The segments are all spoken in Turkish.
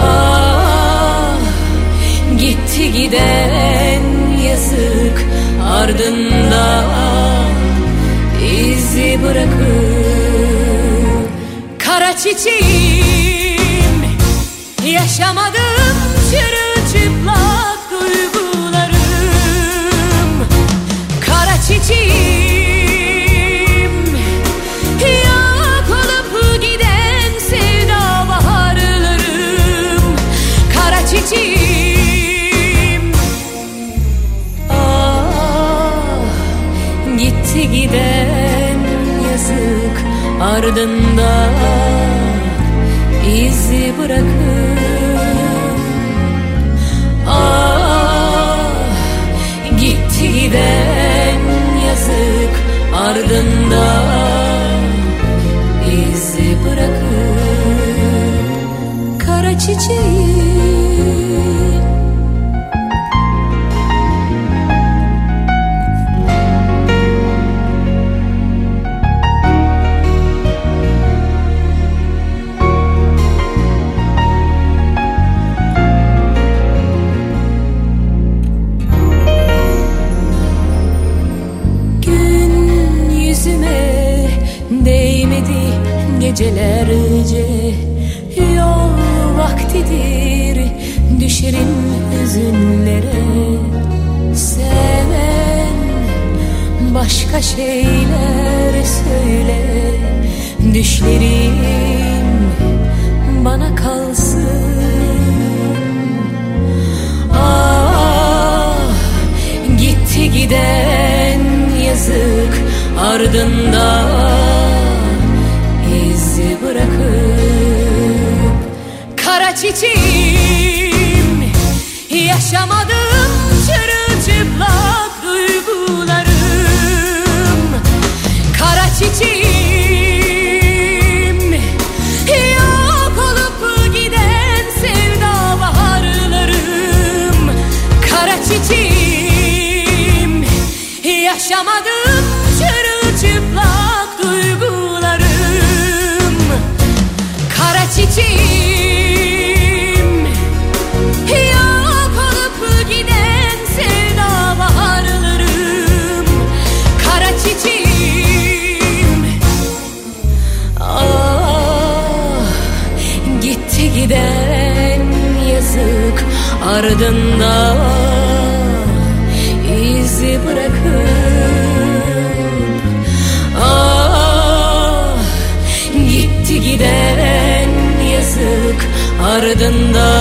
Ah Gitti giden yazık ardında. İzi bırakıp Kara çiçeğim ardında izi bırakıp Kara çiçeğim ardında izi bırakıp Ah gitti giden yazık ardında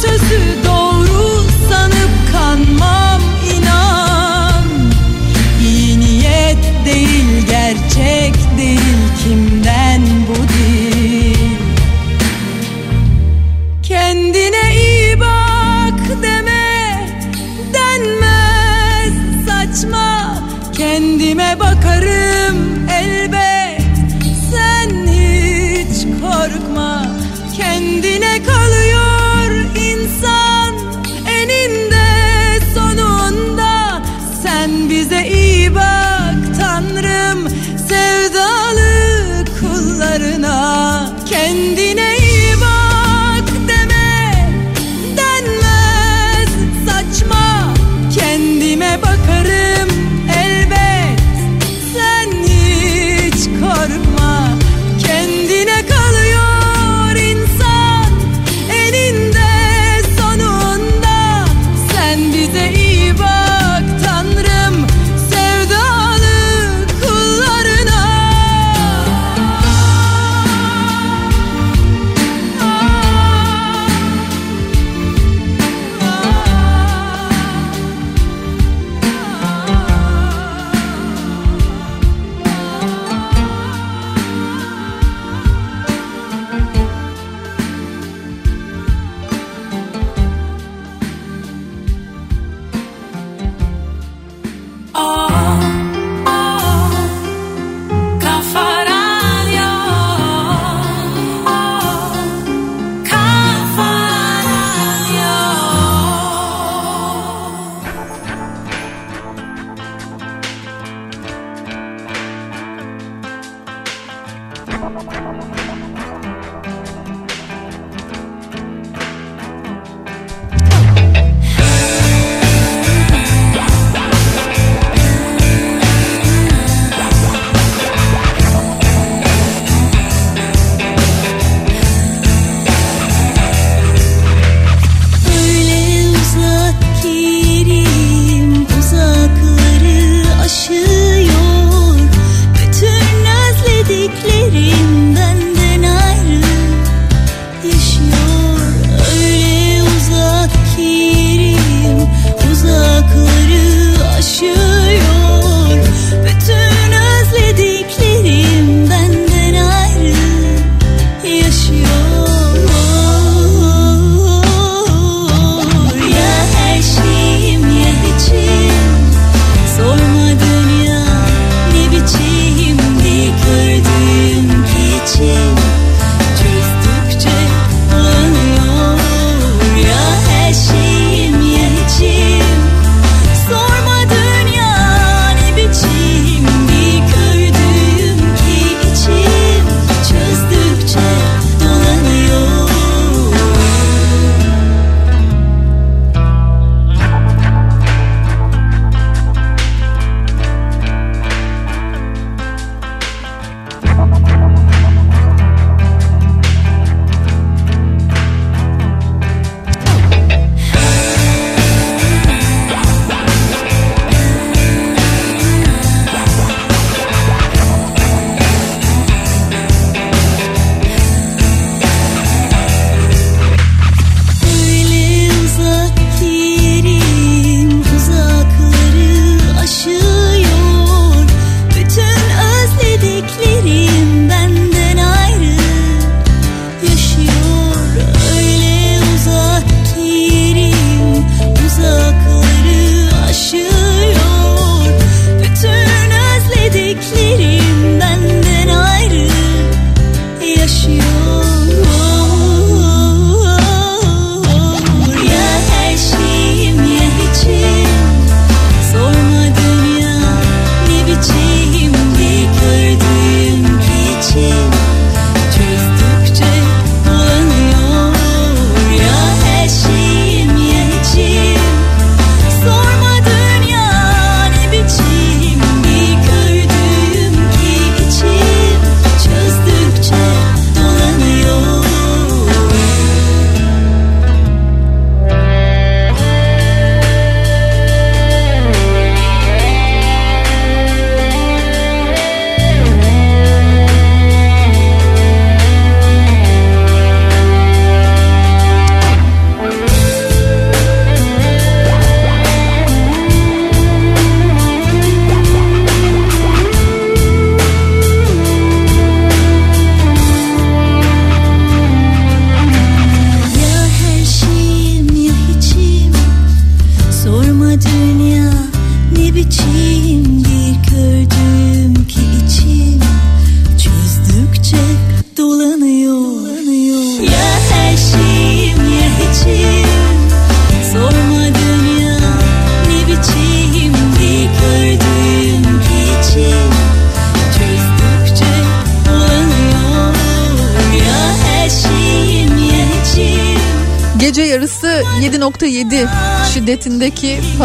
sözü doğru sanıp kanmam inan. İyi niyet değil gerçek değil kimden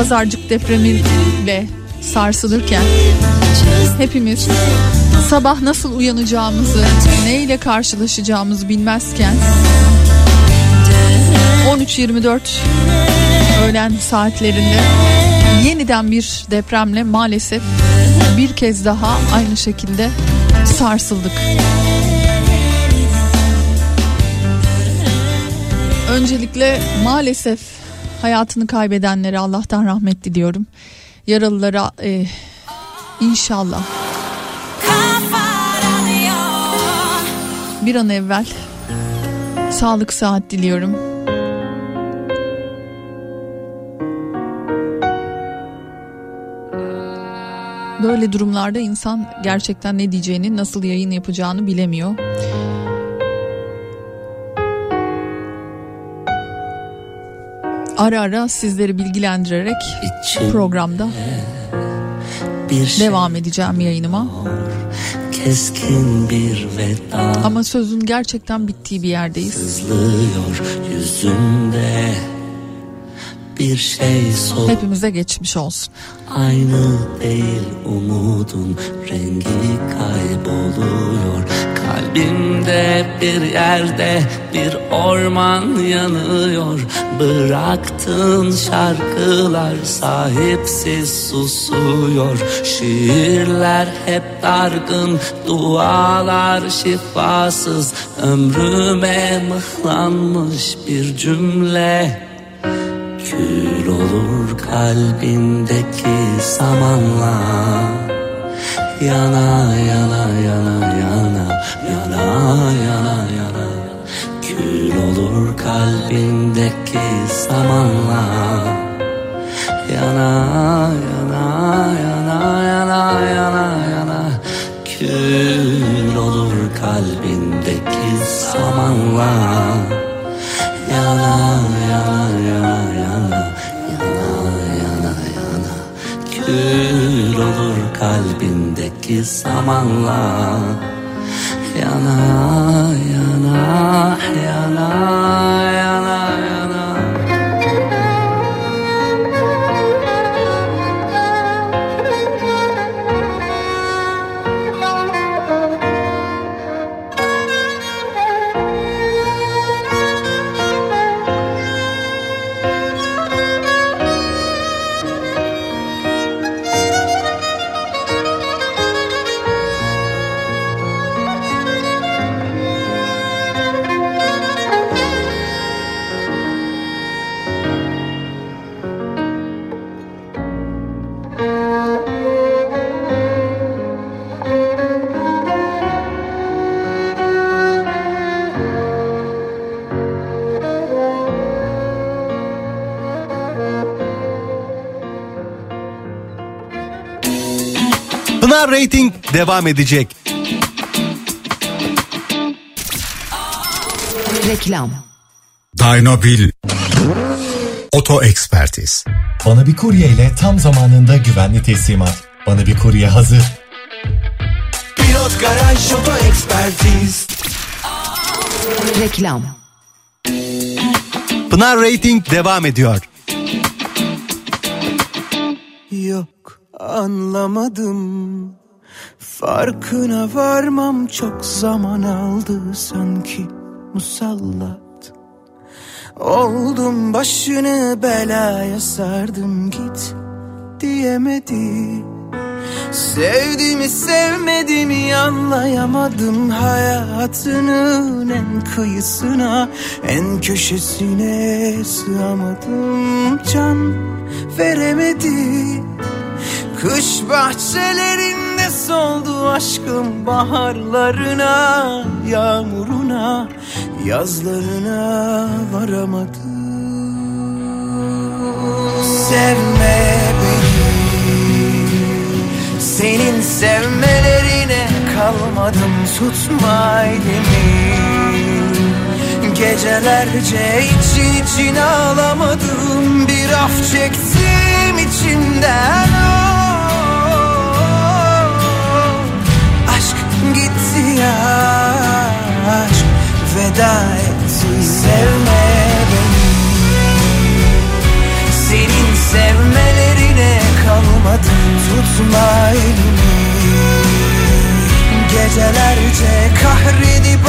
pazarcık depremiyle sarsılırken hepimiz sabah nasıl uyanacağımızı, neyle karşılaşacağımızı bilmezken 13.24 öğlen saatlerinde yeniden bir depremle maalesef bir kez daha aynı şekilde sarsıldık. Öncelikle maalesef hayatını kaybedenlere Allah'tan rahmet diliyorum. Yaralılara e, inşallah bir an evvel sağlık saat diliyorum. Böyle durumlarda insan gerçekten ne diyeceğini, nasıl yayın yapacağını bilemiyor. Ara ara sizleri bilgilendirerek programda bir şey devam edeceğim yayınıma. Keskin bir veda. Ama sözün gerçekten bittiği bir yerdeyiz. Sızlıyor yüzünde bir şey sor. Hepimize geçmiş olsun. Aynı değil umudun rengi kayboluyor. Kalbimde bir yerde bir orman yanıyor. Bıraktığın şarkılar sahipsiz susuyor. Şiirler hep dargın, dualar şifasız. Ömrüme mıhlanmış bir cümle kül olur kalbindeki samanla Yana yana yana yana yana yana yana. Kül olur kalbindeki samanla. Yana yana yana yana yana yana. Kül olur kalbindeki yana yana yana yana yana Kül olur kalbindeki zamanla Yana yana yana yana yana Pınar Rating devam edecek. Reklam. Dynobil Oto Ekspertiz Bana bir kurye ile tam zamanında güvenli teslimat. Bana bir kurye hazır. Pilot Garaj Oto Ekspertiz. Reklam. Pınar Rating devam ediyor. Yok anlamadım. Farkına varmam çok zaman aldı sanki musallat. Oldum başını belaya sardım git diyemedi. Sevdiğimi sevmediğimi anlayamadım Hayatının en kıyısına en köşesine sığamadım Can veremedi Kış bahçelerinde soldu aşkım baharlarına Yağmuruna yazlarına varamadım Sevme beni Senin sevmelerine kalmadım tutma elimi Gecelerce için için ağlamadım Bir af çektim içimden oh. ihtiyaç Veda etti sevme beni. Senin sevmelerine kalmadı tutma elimi. Gecelerce kahredip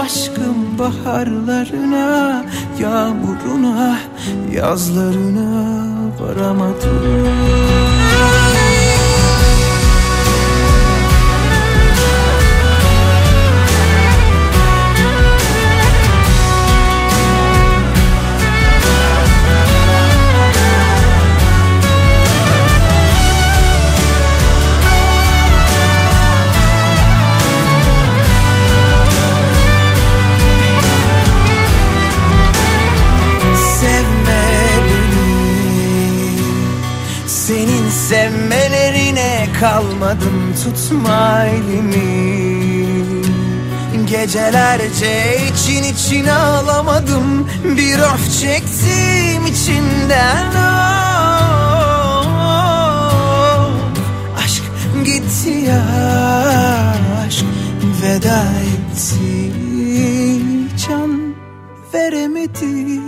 aşkım baharlarına Yağmuruna, yazlarına varamadım kalmadım Tutma elimi. Gecelerce için için ağlamadım Bir of çektim içimden oh. Aşk gitti ya Aşk veda etti. Can veremedi.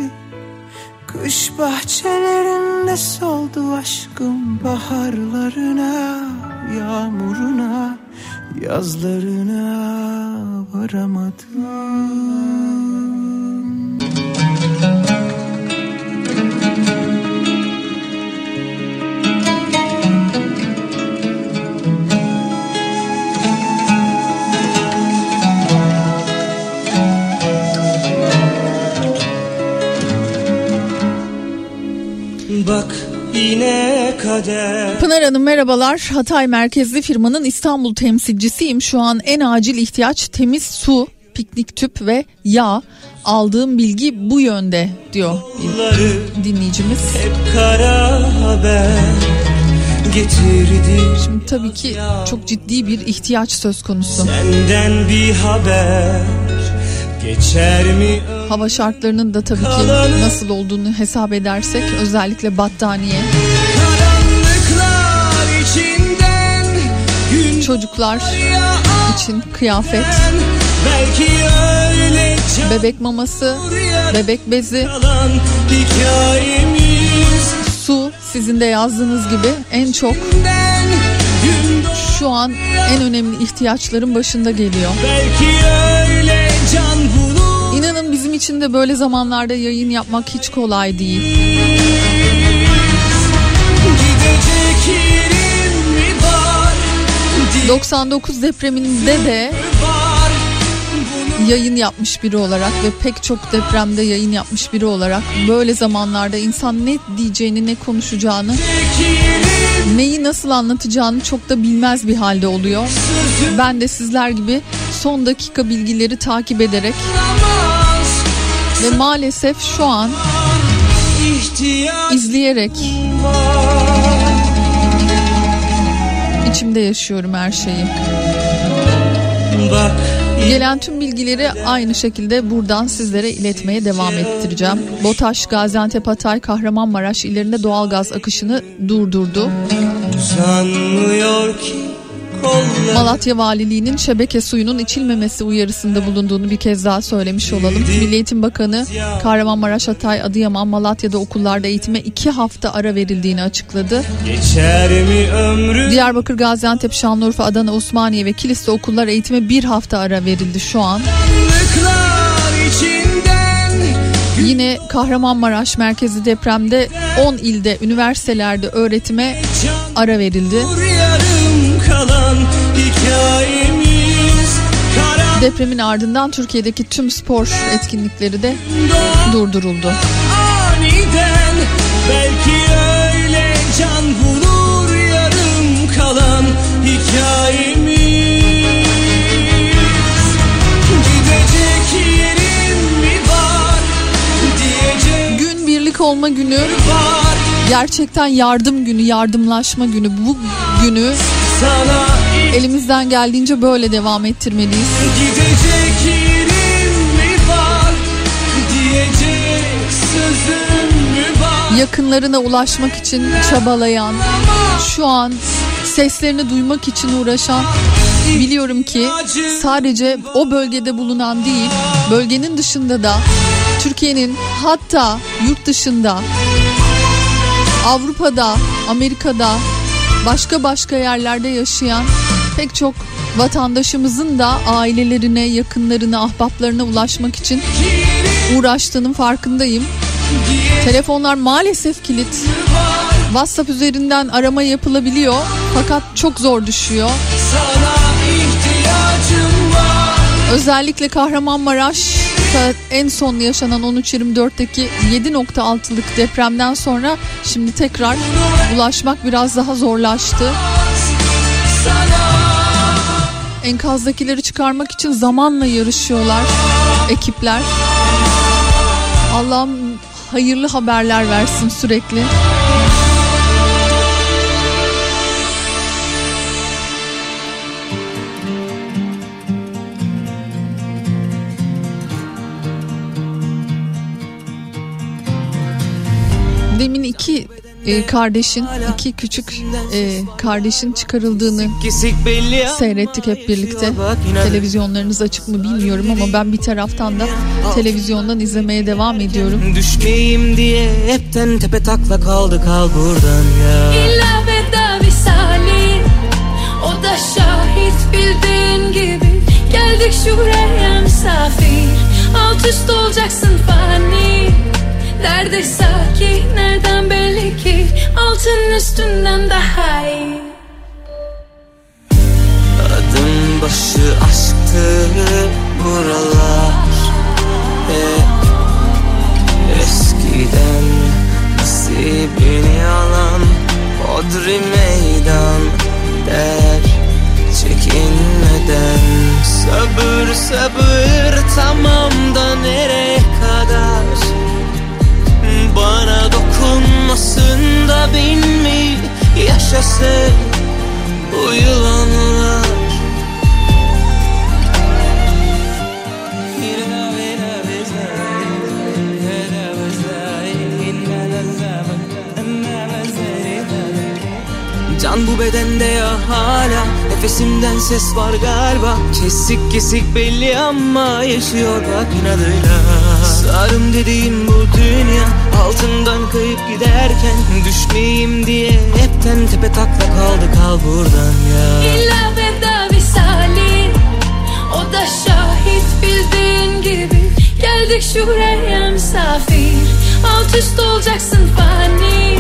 Kış bahçelerinde soldu aşkım baharlarına, yağmuruna, yazlarına varamadım. Bak yine kader Pınar Hanım merhabalar. Hatay merkezli firmanın İstanbul temsilcisiyim. Şu an en acil ihtiyaç temiz su, piknik tüp ve yağ. Aldığım bilgi bu yönde diyor bir dinleyicimiz. hep kara haber getirdi Şimdi tabii ki çok ciddi bir ihtiyaç söz konusu. Senden bir haber geçer mi Hava şartlarının da tabii ki nasıl olduğunu hesap edersek özellikle battaniye, çocuklar için kıyafet, bebek maması, bebek bezi, su sizin de yazdığınız gibi en çok şu an en önemli ihtiyaçların başında geliyor. belki öyle bizim için de böyle zamanlarda yayın yapmak hiç kolay değil. var 99 depreminde de yayın yapmış biri olarak ve pek çok depremde yayın yapmış biri olarak böyle zamanlarda insan ne diyeceğini ne konuşacağını neyi nasıl anlatacağını çok da bilmez bir halde oluyor. Ben de sizler gibi son dakika bilgileri takip ederek ve maalesef şu an izleyerek içimde yaşıyorum her şeyi. bak Gelen tüm bilgileri aynı şekilde buradan sizlere iletmeye devam ettireceğim. BOTAŞ, Gaziantep, Hatay, Kahramanmaraş illerinde doğalgaz akışını durdurdu. sanmıyor ki Malatya Valiliği'nin şebeke suyunun içilmemesi uyarısında bulunduğunu bir kez daha söylemiş olalım. Milli Eğitim Bakanı Kahramanmaraş, Hatay, Adıyaman, Malatya'da okullarda eğitime iki hafta ara verildiğini açıkladı. Diyarbakır, Gaziantep, Şanlıurfa, Adana, Osmaniye ve Kilis'te okullar eğitime bir hafta ara verildi şu an. Yine Kahramanmaraş merkezi depremde 10 ilde üniversitelerde öğretime ara verildi. kalan Depremin ardından Türkiye'deki tüm spor etkinlikleri de durduruldu. aniden belki öyle can bulur yarım kalan hikayemiz gidecek yerim mi var diyecek Gün birlik olma günü, var gerçekten yardım günü, yardımlaşma günü. Bu günü sana elimizden geldiğince böyle devam ettirmeliyiz. gidecek yerim mi var diyecek sözüm yakınlarına ulaşmak için çabalayan, şu an seslerini duymak için uğraşan biliyorum ki sadece o bölgede bulunan değil, bölgenin dışında da Türkiye'nin hatta yurt dışında Avrupa'da, Amerika'da, başka başka yerlerde yaşayan pek çok vatandaşımızın da ailelerine, yakınlarına, ahbaplarına ulaşmak için uğraştığının farkındayım. Telefonlar maalesef kilit. WhatsApp üzerinden arama yapılabiliyor fakat çok zor düşüyor. Sana Özellikle Kahramanmaraş'ta en son yaşanan 13.24'teki 7.6'lık depremden sonra şimdi tekrar ulaşmak biraz daha zorlaştı. Enkazdakileri çıkarmak için zamanla yarışıyorlar ekipler. Allah'ım hayırlı haberler versin sürekli. E, kardeşin, iki küçük e, kardeşin çıkarıldığını seyrettik hep birlikte. Televizyonlarınız açık mı bilmiyorum ama ben bir taraftan da televizyondan izlemeye devam ediyorum. Düşmeyeyim diye hepten tepe takla kaldı kal buradan ya İlla veda visali O da şahit bildiğin gibi Geldik şuraya misafir Alt üst olacaksın fani Nerede sakin nereden belli ki? Altın üstünden daha iyi. Adım başı aşktı buralar. Hep eskiden nasibini alan Hodri meydan der çekinmeden. Sabır sabır tamam da nereye kadar ses var galiba. Kesik kesik belli ama Yaşıyor bak inadıyla. Sarım dediğim bu dünya Altından kayıp giderken Düşmeyeyim diye Hepten tepe takla kaldı kal buradan ya. İlla veda visali O da şahit bildiğin gibi. Geldik şuraya misafir Alt üst olacaksın fani.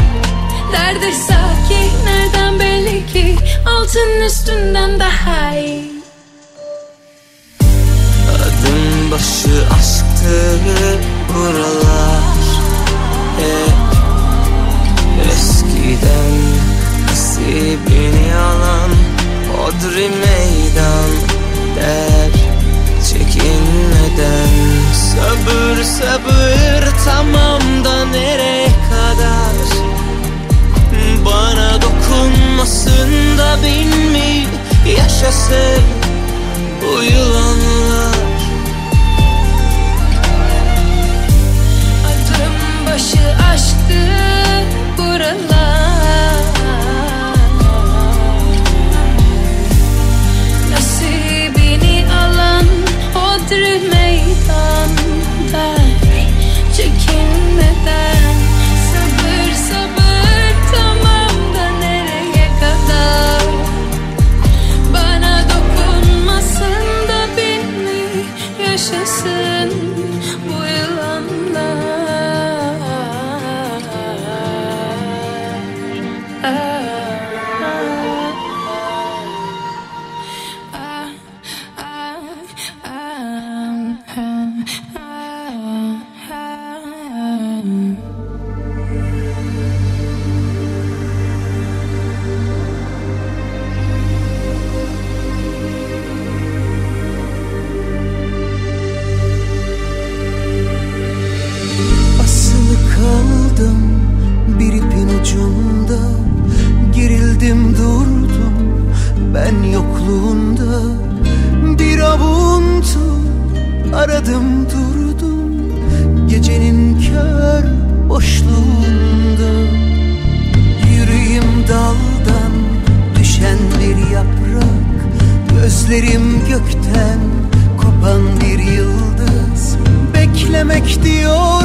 Nerede sakin nereden belli ki Altın üstünden daha iyi. Adım başı aşktı buralar. Hep eskiden nasibini alan Hodri meydan der çekinmeden. Sabır sabır tamam da nereye dokunmasın da bin mi yaşasın bu yılanlar. Adım başı aşktı buralar Gözlerim gökten kopan bir yıldız. Beklemek diyorsun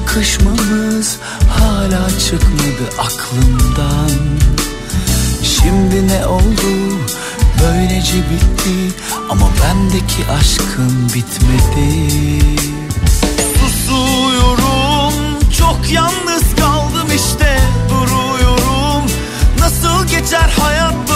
bakışmamız Hala çıkmadı aklımdan. Şimdi ne oldu? Böylece bitti. Ama bendeki aşkım bitmedi. Susuyorum. Çok yalnız kaldım işte. Duruyorum. Nasıl geçer hayat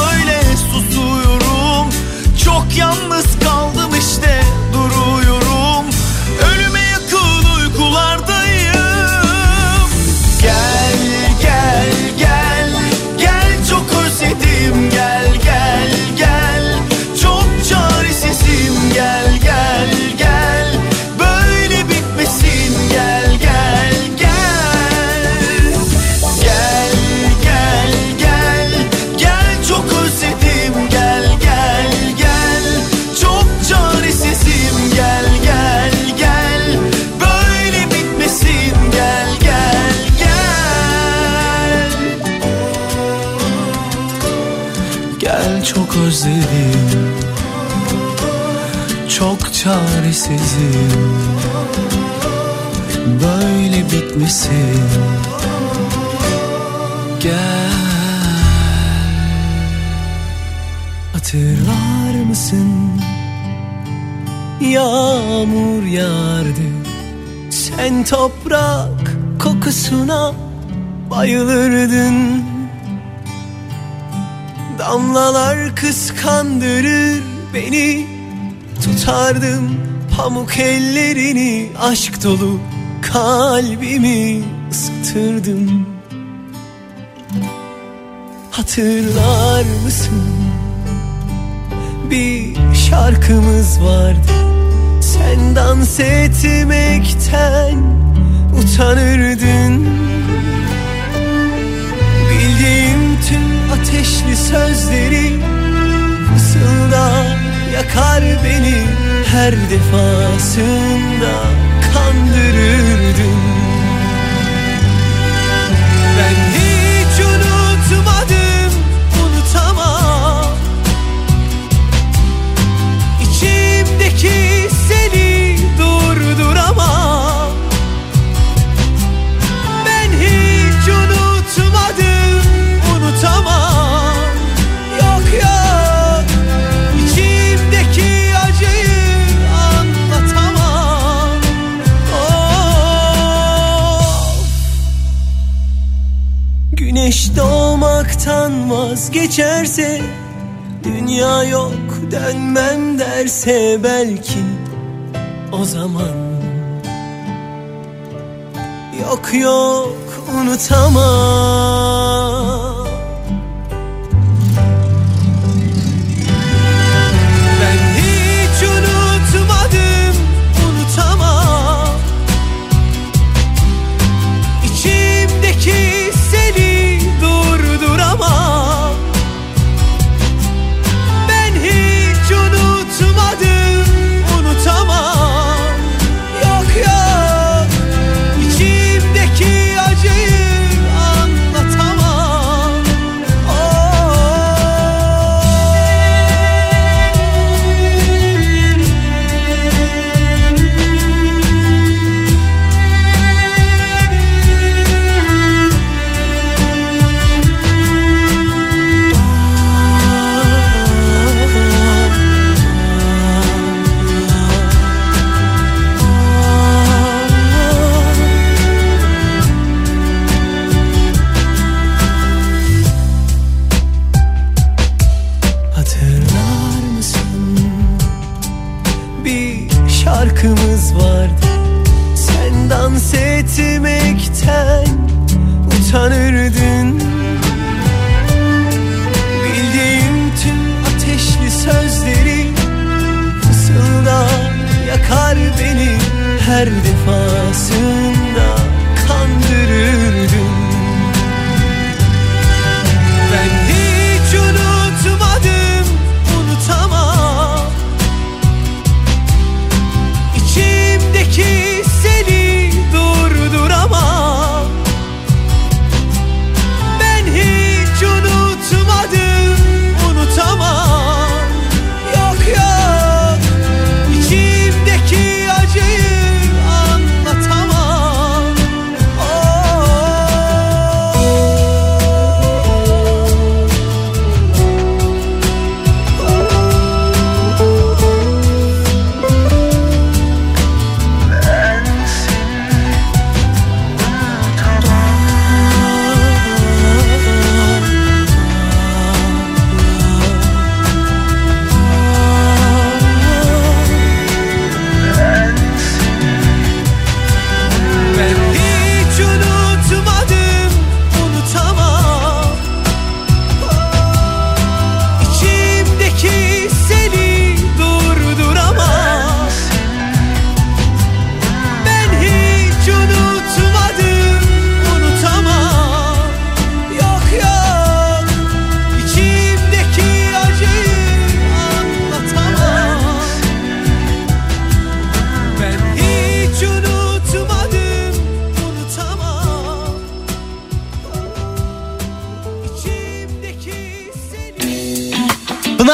çaresizim Böyle bitmesin. Gel. Hatırlar mısın? Yağmur yağardı. Sen toprak kokusuna bayılırdın. Damlalar kıskandırır beni. Tutardım pamuk ellerini Aşk dolu kalbimi ısıtırdım. Hatırlar mısın? Bir şarkımız vardı. Sen dans etmekten utanırdın. Bildiğim tüm ateşli sözleri Fısıldar yakar beni Her defasında kandırırdın derse belki o zaman. Yok yok unutamam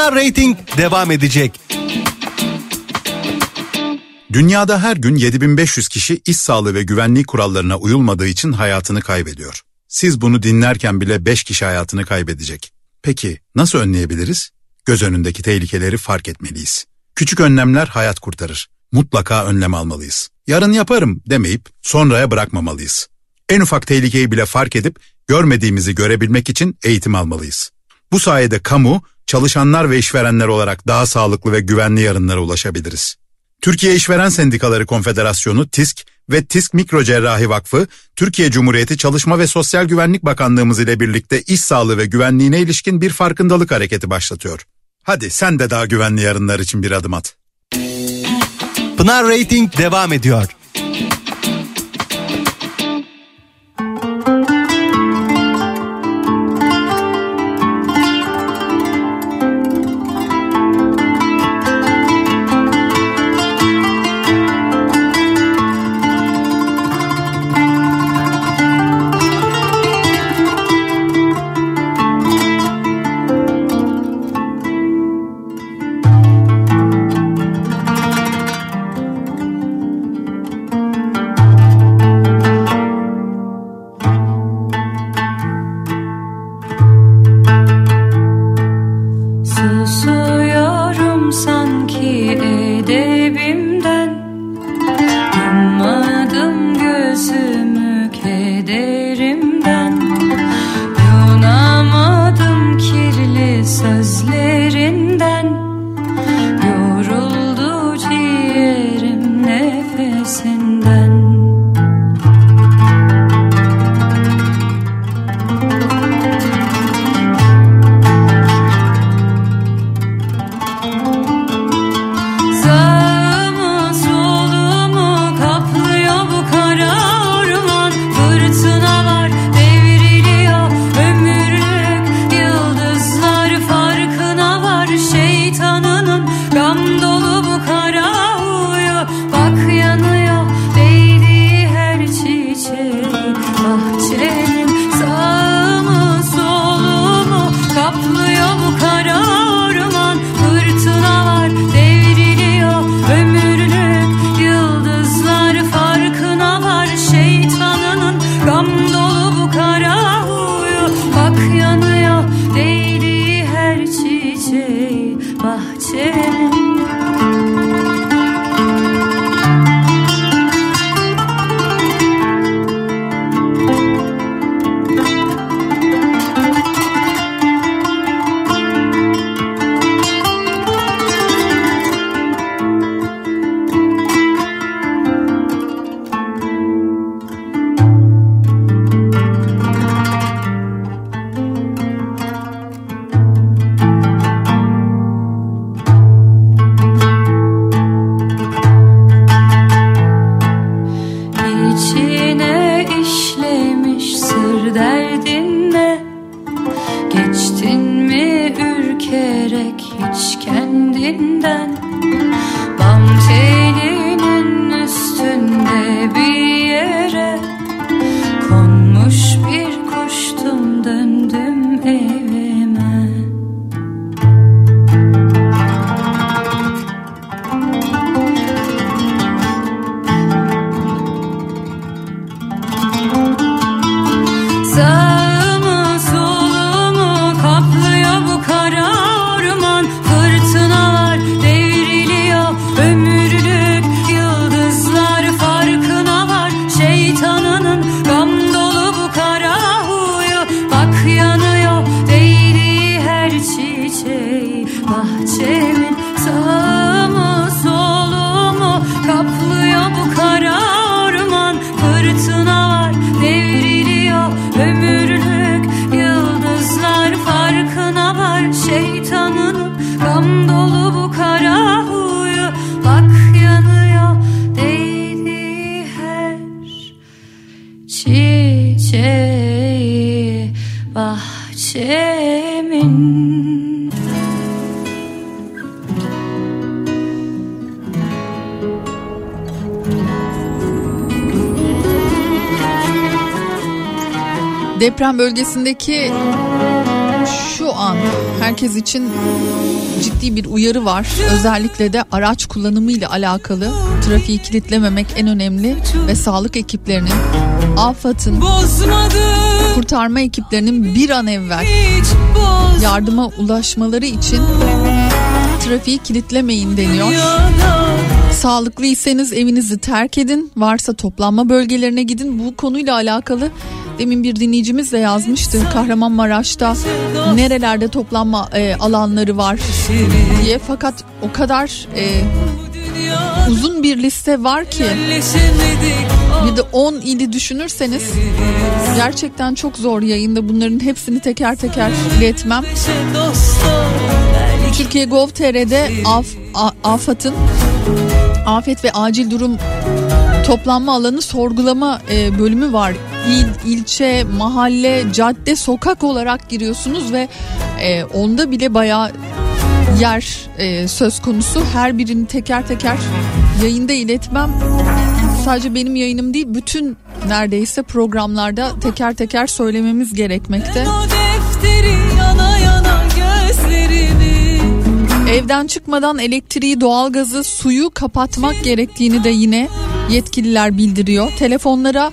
Pınar Rating devam edecek. Dünyada her gün 7500 kişi iş sağlığı ve güvenliği kurallarına uyulmadığı için hayatını kaybediyor. Siz bunu dinlerken bile 5 kişi hayatını kaybedecek. Peki nasıl önleyebiliriz? Göz önündeki tehlikeleri fark etmeliyiz. Küçük önlemler hayat kurtarır. Mutlaka önlem almalıyız. Yarın yaparım demeyip sonraya bırakmamalıyız. En ufak tehlikeyi bile fark edip görmediğimizi görebilmek için eğitim almalıyız. Bu sayede kamu, çalışanlar ve işverenler olarak daha sağlıklı ve güvenli yarınlara ulaşabiliriz. Türkiye İşveren Sendikaları Konfederasyonu TİSK ve TİSK Mikrocerrahi Vakfı, Türkiye Cumhuriyeti Çalışma ve Sosyal Güvenlik Bakanlığımız ile birlikte iş sağlığı ve güvenliğine ilişkin bir farkındalık hareketi başlatıyor. Hadi sen de daha güvenli yarınlar için bir adım at. Pınar Rating devam ediyor. Sır derdinle Geçtin mi ürkerek hiç kendinden Deprem bölgesindeki şu an herkes için ciddi bir uyarı var. Özellikle de araç kullanımı ile alakalı trafiği kilitlememek en önemli ve sağlık ekiplerinin, AFAD'ın, kurtarma ekiplerinin bir an evvel yardıma ulaşmaları için trafiği kilitlemeyin deniyor. Sağlıklıysanız evinizi terk edin. Varsa toplanma bölgelerine gidin. Bu konuyla alakalı demin bir dinleyicimiz de yazmıştı. Kahramanmaraş'ta nerelerde toplanma e, alanları var diye. Fakat o kadar e, uzun bir liste var ki bir de 10 ili düşünürseniz gerçekten çok zor yayında bunların hepsini teker teker iletmem. Türkiye Gov.tr'de Af, AFAD'ın afet ve acil durum toplanma alanı sorgulama e, bölümü var. İl, ilçe, mahalle, cadde, sokak olarak giriyorsunuz ve e, onda bile bayağı yer e, söz konusu. Her birini teker teker yayında iletmem. Sadece benim yayınım değil bütün neredeyse programlarda teker teker söylememiz gerekmekte. Yana yana Evden çıkmadan elektriği, doğalgazı, suyu kapatmak gerektiğini de yine yetkililer bildiriyor. Telefonlara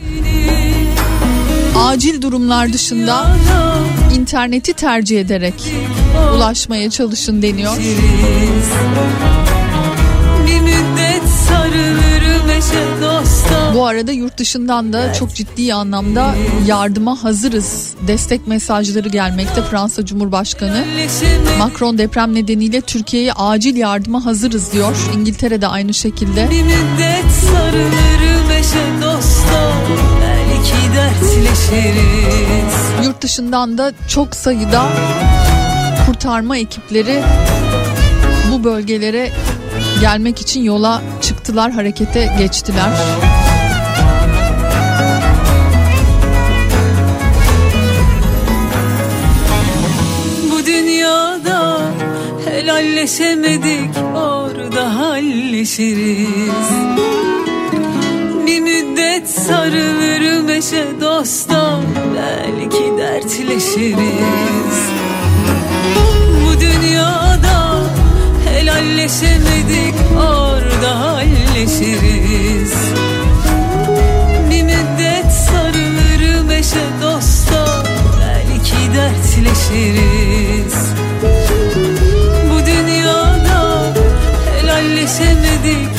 acil durumlar dışında interneti tercih ederek ulaşmaya çalışın deniyor. Bu arada yurt dışından da çok ciddi anlamda yardıma hazırız. Destek mesajları gelmekte Fransa Cumhurbaşkanı. Macron deprem nedeniyle Türkiye'ye acil yardıma hazırız diyor. İngiltere de aynı şekilde. Bir müddet sarılırım eşe dosta Belki dertleşiriz Yurt dışından da çok sayıda kurtarma ekipleri bu bölgelere gelmek için yola çıktılar, harekete geçtiler. Bu dünyada helalleşemedik orada halleşiriz Bir müddet sarılırım eşe dosta belki dertleşiriz. Bu dünyada helalleşemedik orada halleşiriz. Bir müddet sarılırım eşe dosta belki dertleşiriz. Bu dünyada helalleşemedik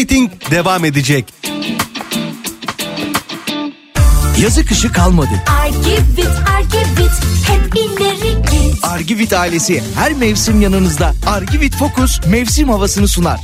Rating devam edecek. Yazı kışı kalmadı. Argivit, Argivit, hep ileri git. Argivit ailesi her mevsim yanınızda. Argivit Focus mevsim havasını sunar.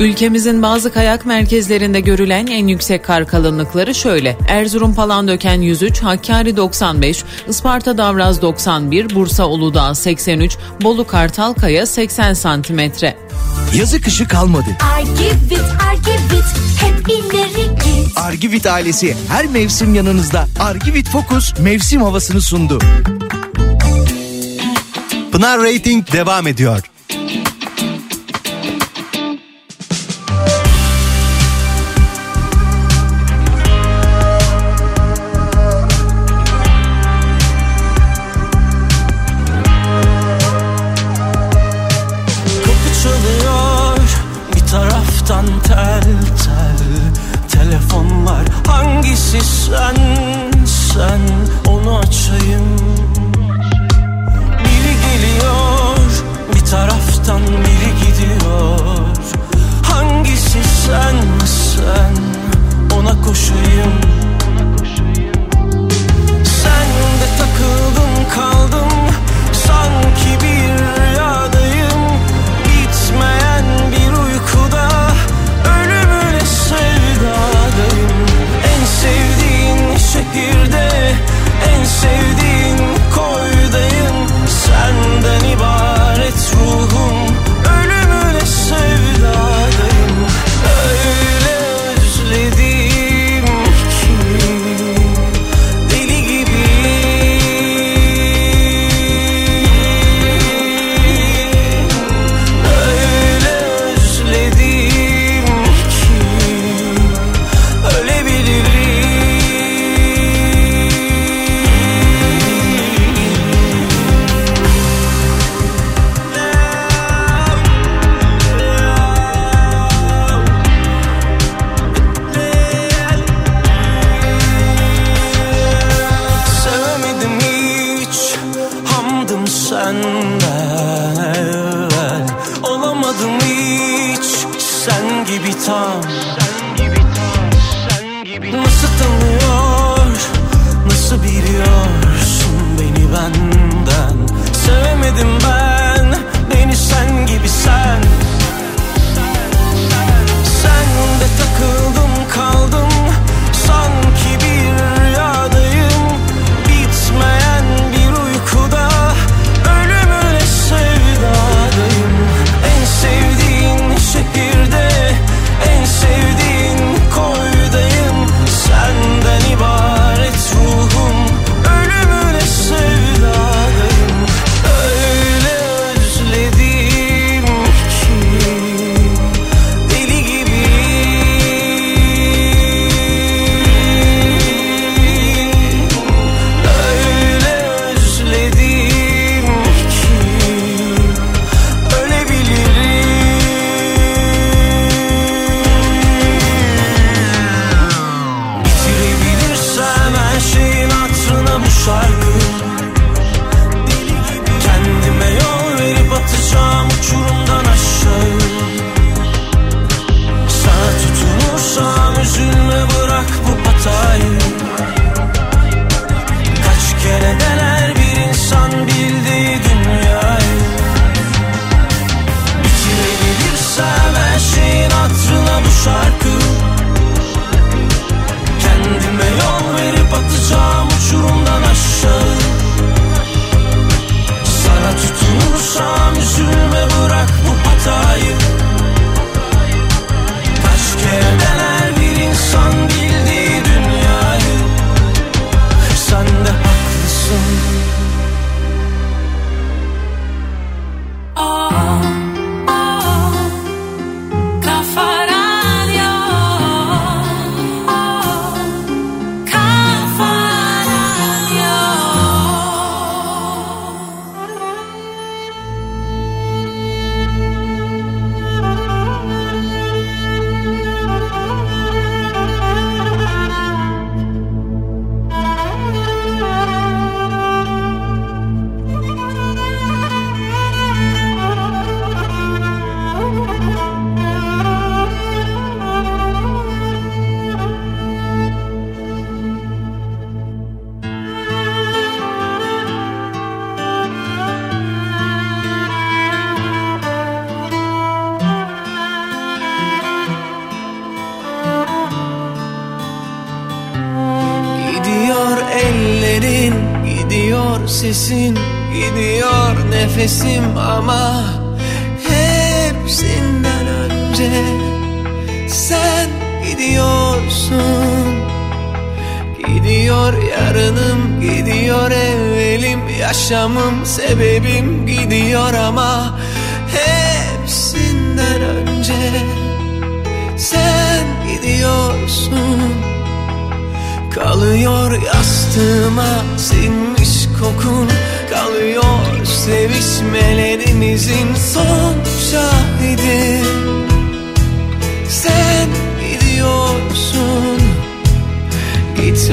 Ülkemizin bazı kayak merkezlerinde görülen en yüksek kar kalınlıkları şöyle. Erzurum Palandöken 103, Hakkari 95, Isparta Davraz 91, Bursa Uludağ 83, Bolu Kartalkaya 80 santimetre. Yazı kışı kalmadı. Argivit, Argivit, hep ileri git. Argivit ailesi her mevsim yanınızda. Argivit Focus mevsim havasını sundu. Pınar Rating devam ediyor.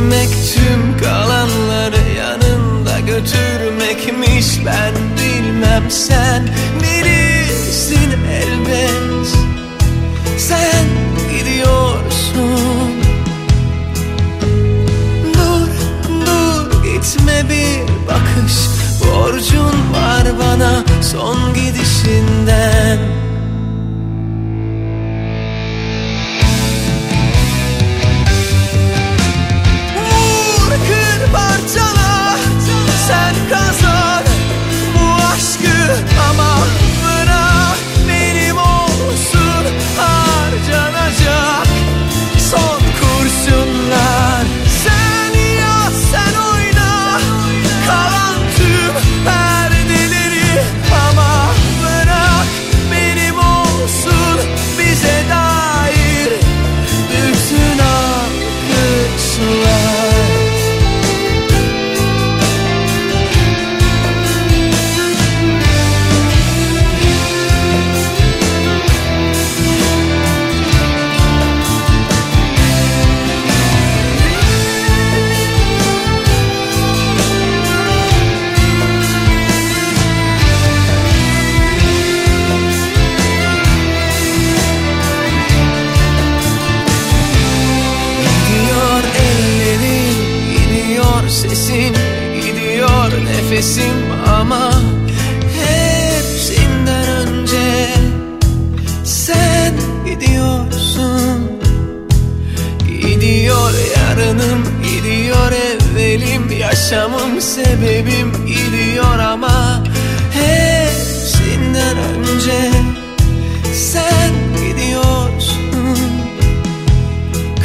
Sevmek tüm kalanları yanında götürmekmiş. Ben bilmem sen bilirsin elbet. Sen gidiyorsun. Dur dur gitme bir bakış. Borcun var bana son gidişinden. Sebebim gidiyor ama Hepsinden önce sen gidiyorsun.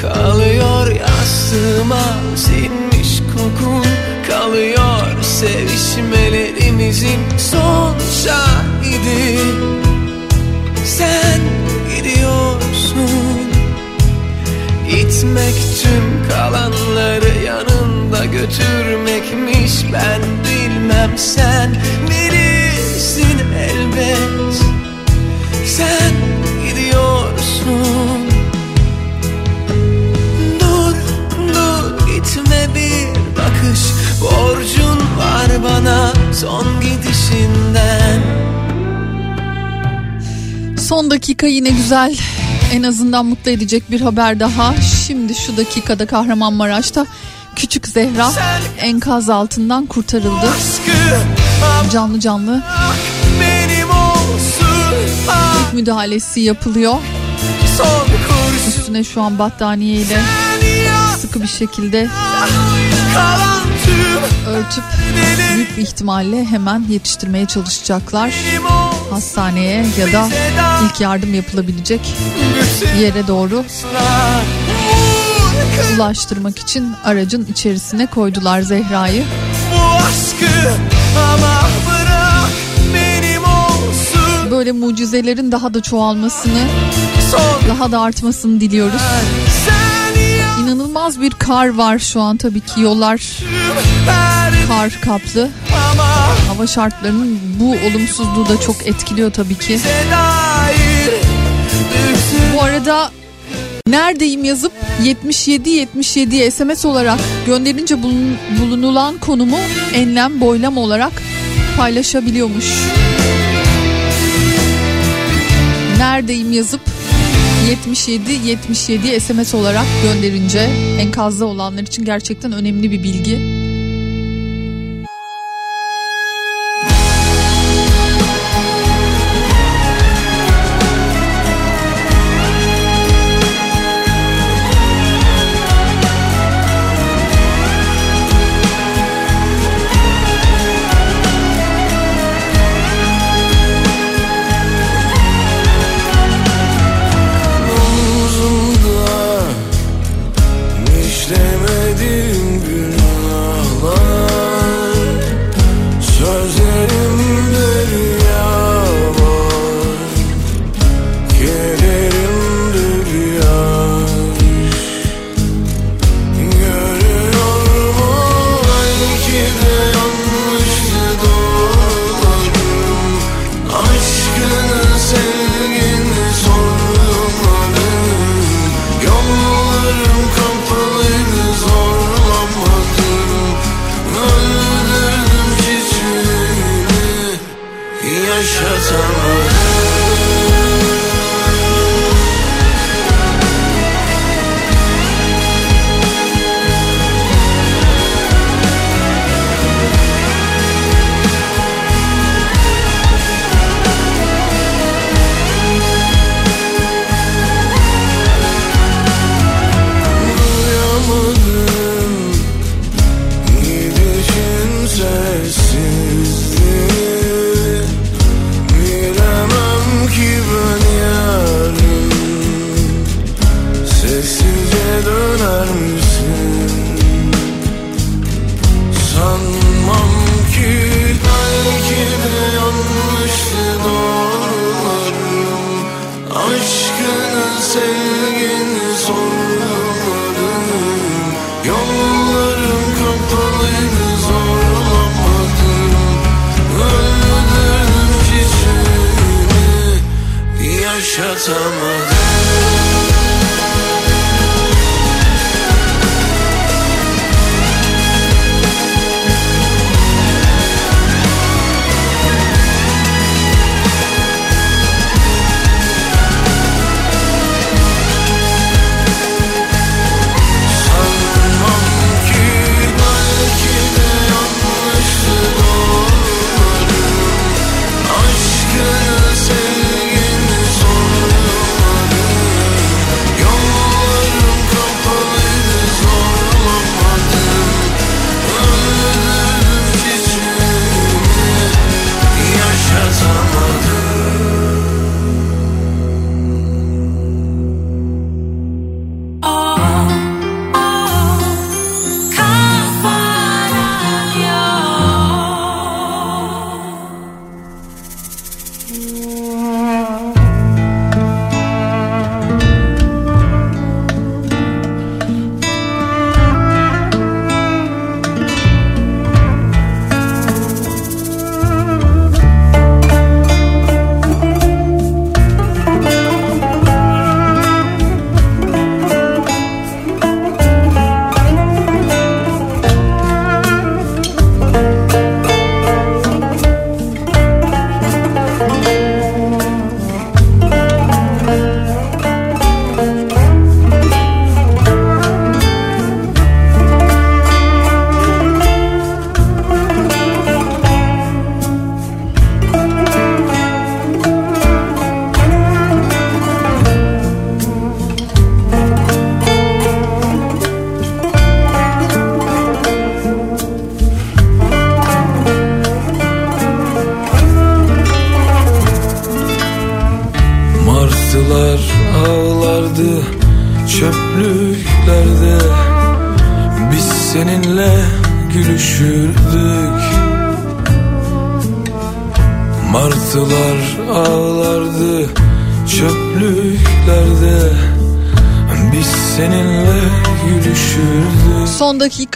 Kalıyor yastığıma sinmiş kokun Kalıyor sevişmelerimizin son şahidi. Sen gidiyorsun. Gitmek tüm kalanları yanında götürmekmiş Ben bilmem sen bilirsin elbet Sen gidiyorsun Dur dur gitme bir bakış Borcun var bana son gidişinden Son dakika yine güzel. En azından mutlu edecek bir haber daha. Şimdi şu dakikada Kahramanmaraş'ta Zehra enkaz altından kurtarıldı. Canlı canlı ilk müdahalesi yapılıyor. Üstüne şu an battaniye ile sıkı bir şekilde örtüp büyük ihtimalle hemen yetiştirmeye çalışacaklar. Hastaneye ya da ilk yardım yapılabilecek yere doğru ulaştırmak için aracın içerisine koydular Zehra'yı. bu aşkı ama bırak benim olsun Böyle mucizelerin daha da çoğalmasını, son daha da artmasını diliyoruz. İnanılmaz bir kar var şu an tabii ki yollar kar kaplı. Hava şartlarının bu olumsuzluğu da çok etkiliyor tabii ki. Bu arada neredeyim yazıp 77 77 SMS olarak gönderince bulun- bulunulan konumu enlem boylam olarak paylaşabiliyormuş. Neredeyim yazıp 77 77 SMS olarak gönderince enkazda olanlar için gerçekten önemli bir bilgi.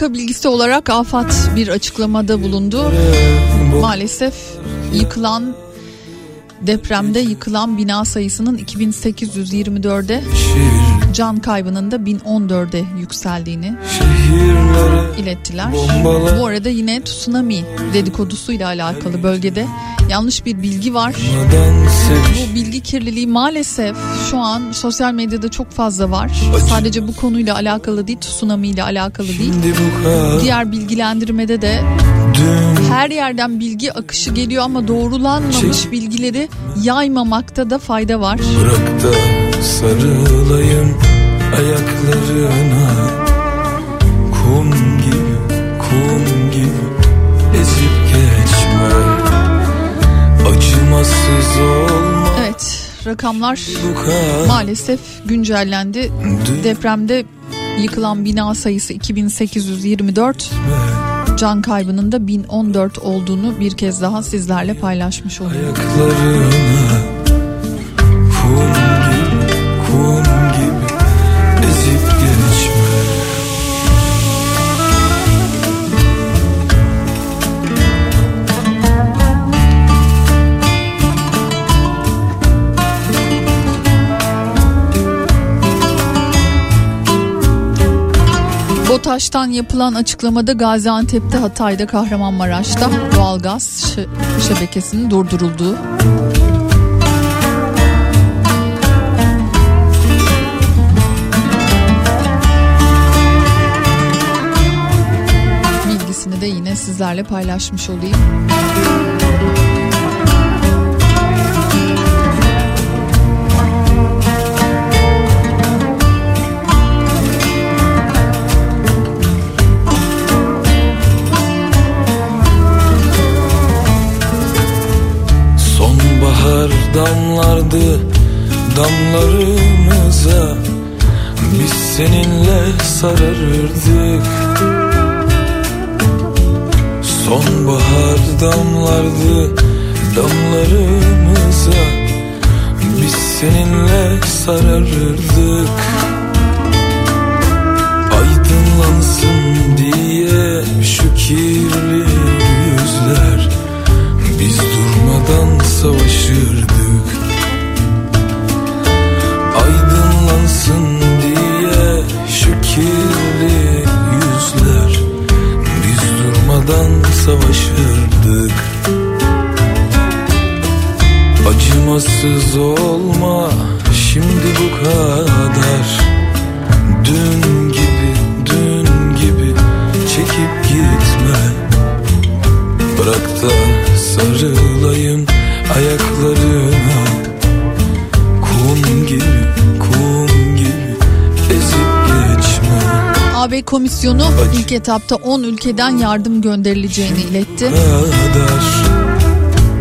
Dakika bilgisi olarak AFAD bir açıklamada bulundu. Maalesef yıkılan depremde yıkılan bina sayısının 2824'e can kaybının da 1014'e yükseldiğini ilettiler. Bu arada yine tsunami dedikodusuyla alakalı bölgede yanlış bir bilgi var. Bu bilgi kirliliği maalesef şu an sosyal medyada çok fazla var. Sadece bu konuyla alakalı değil, tsunami ile alakalı değil. Diğer bilgilendirmede de her yerden bilgi akışı geliyor ama doğrulanmamış bilgileri yaymamakta da fayda var. Bırak da sarılayım ayaklarına Acımasız olma Evet, rakamlar maalesef güncellendi. Depremde yıkılan bina sayısı 2824. Can kaybının da 1014 olduğunu bir kez daha sizlerle paylaşmış oluyorum. Ayaklarına BOTAŞ'tan yapılan açıklamada Gaziantep'te, Hatay'da, Kahramanmaraş'ta doğalgaz şe- şebekesinin durdurulduğu bilgisini de yine sizlerle paylaşmış olayım. Damlardı damlarımıza. Biz seninle sararırdık. Sonbahar damlardı damlarımıza. Biz seninle sararırdık. Aydınlansın diye şu kirli yüzler. Biz durmadan savaşırdık Aydınlansın diye şu kirli yüzler. Biz durmadan savaşırdık. Acımasız olma şimdi bu kadar. Dün gibi, dün gibi çekip gitme. Bırak da sarılayım ayaklarına AB komisyonu ilk etapta 10 ülkeden yardım gönderileceğini iletti. kadar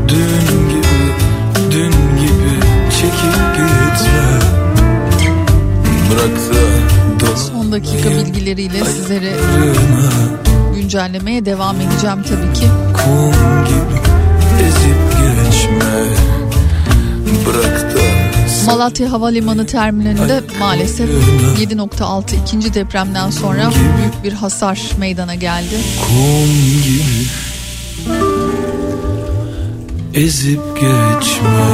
Dün gibi, dün gibi çekip gitme. Bırak da Son dakika bilgileriyle sizlere güncellemeye devam edeceğim tabii ki. Kum gibi ezip geçme. Bırak da Malatya Havalimanı terminalinde maalesef 7.6 ikinci depremden sonra büyük bir hasar meydana geldi. kum gibi Ezip geçme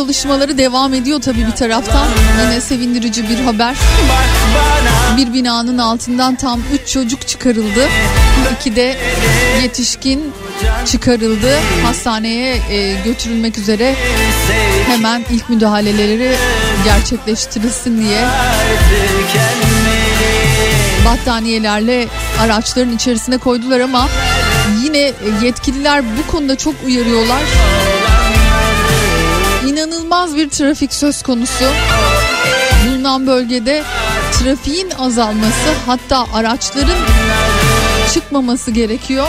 çalışmaları devam ediyor tabii bir taraftan. Yine sevindirici bir haber. Bir binanın altından tam 3 çocuk çıkarıldı. İki de yetişkin çıkarıldı. Hastaneye e, götürülmek üzere hemen ilk müdahaleleri gerçekleştirilsin diye battaniyelerle araçların içerisine koydular ama yine yetkililer bu konuda çok uyarıyorlar. İnanılmaz bir trafik söz konusu. Bulunan bölgede trafiğin azalması hatta araçların çıkmaması gerekiyor.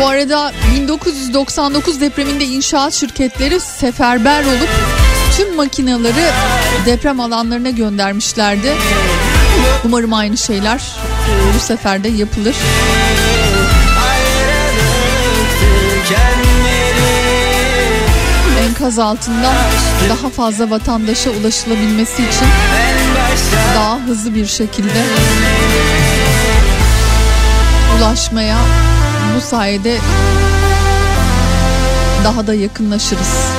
Bu arada 1999 depreminde inşaat şirketleri seferber olup tüm makinaları deprem alanlarına göndermişlerdi. Umarım aynı şeyler bu sefer de yapılır. Enkaz altından daha fazla vatandaşa ulaşılabilmesi için daha hızlı bir şekilde ulaşmaya bu sayede daha da yakınlaşırız.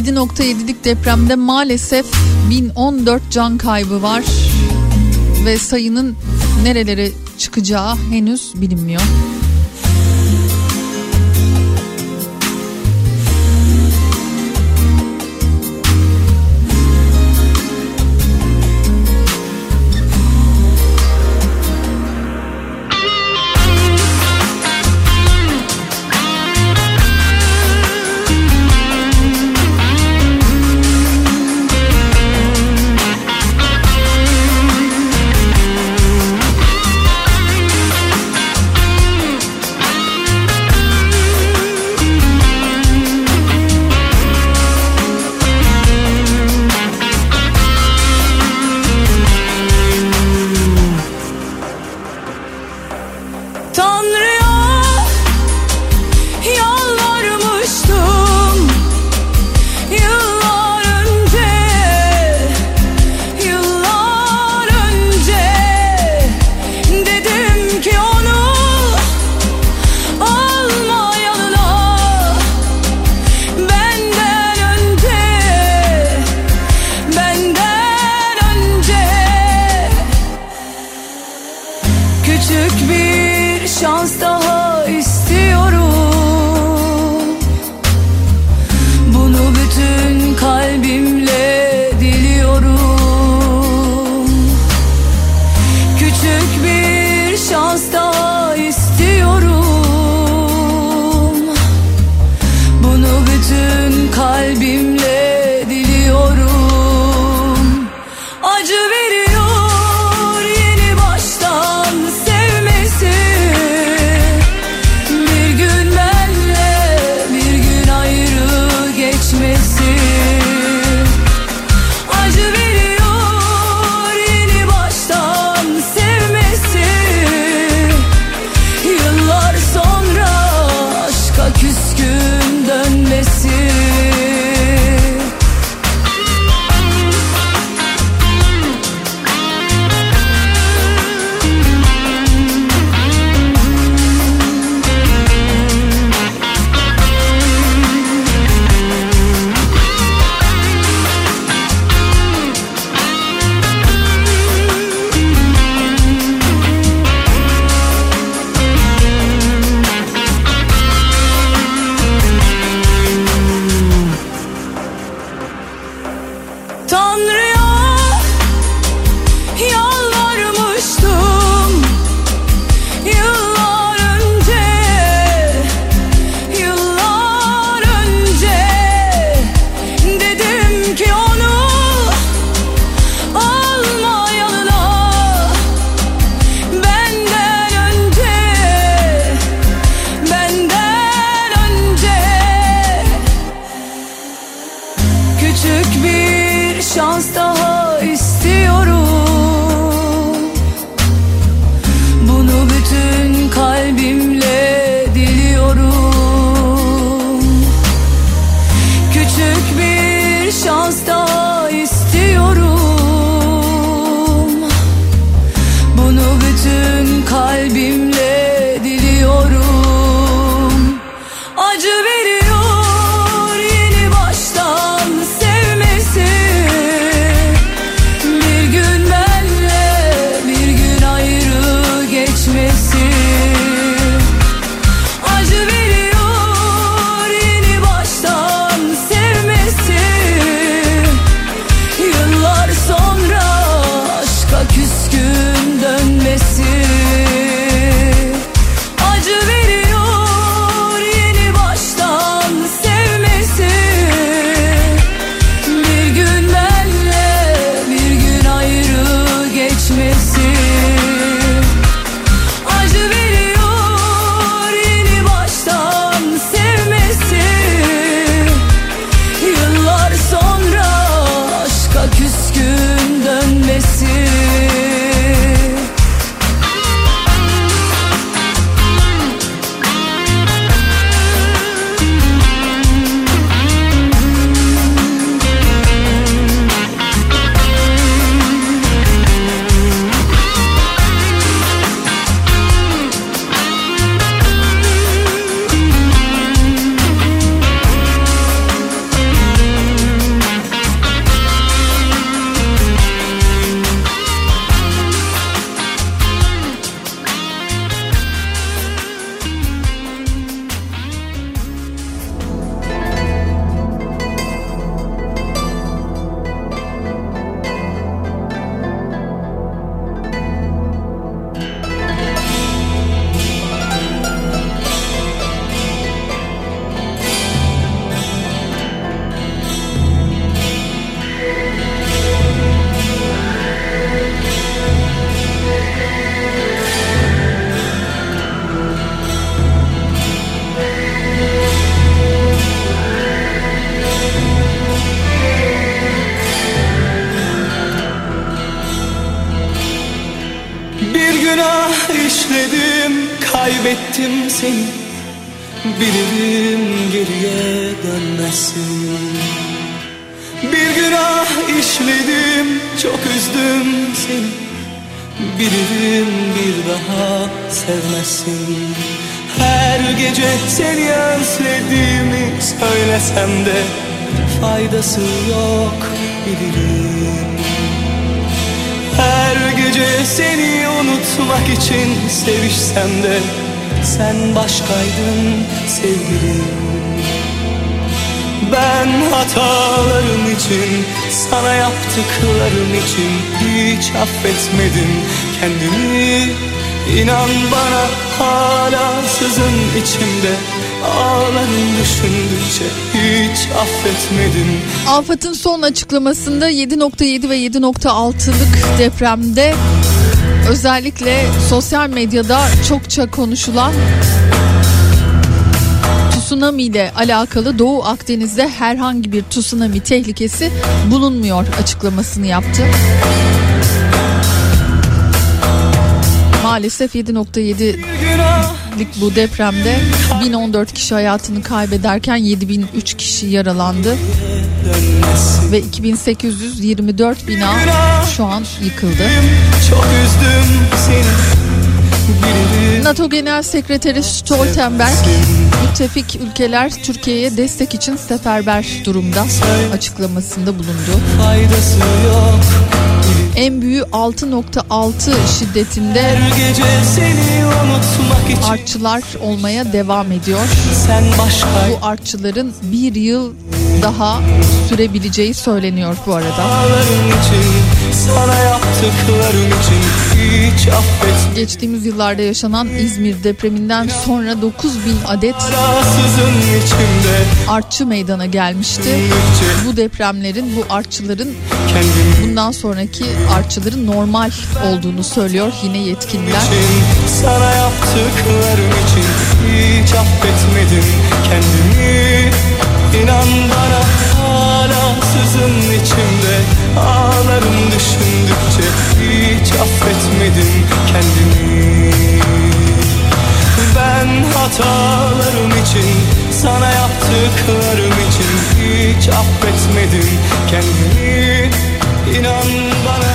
...7.7'lik depremde maalesef 1014 can kaybı var. Ve sayının nerelere çıkacağı henüz bilinmiyor. İnan bana hala sızın içimde Ağlarım düşündükçe hiç affetmedim AFAD'ın son açıklamasında 7.7 ve 7.6'lık depremde özellikle sosyal medyada çokça konuşulan tsunami ile alakalı Doğu Akdeniz'de herhangi bir tsunami tehlikesi bulunmuyor açıklamasını yaptı. Maalesef 7.7'lik bu depremde 1014 kişi hayatını kaybederken 7003 kişi yaralandı ve 2824 bina şu an yıkıldı. Çok üzdüm seni NATO Genel Sekreteri Stoltenberg müttefik ülkeler Türkiye'ye destek için seferber durumda açıklamasında bulundu. faydası yok En büyüğü 6.6 şiddetinde artçılar olmaya devam ediyor. Sen başkaydın Bu artçıların bir yıl daha sürebileceği söyleniyor bu arada. Ağlarım için Sana yaptıklarım için Hiç affetmedim Geçtiğimiz yıllarda yaşanan İzmir depreminden sonra 9000 adet artçı meydana gelmişti. Bu depremlerin, bu artçıların bundan sonraki artçıların normal olduğunu söylüyor yine yetkililer. Sana yaptıklarım için Hiç affetmedim kendimi. İnan bana hala sızın içimde Ağlarım düşündükçe Hiç affetmedim kendimi. Ben hatalarım için Sana yaptıklarım için Hiç affetmedim kendimi. İnan bana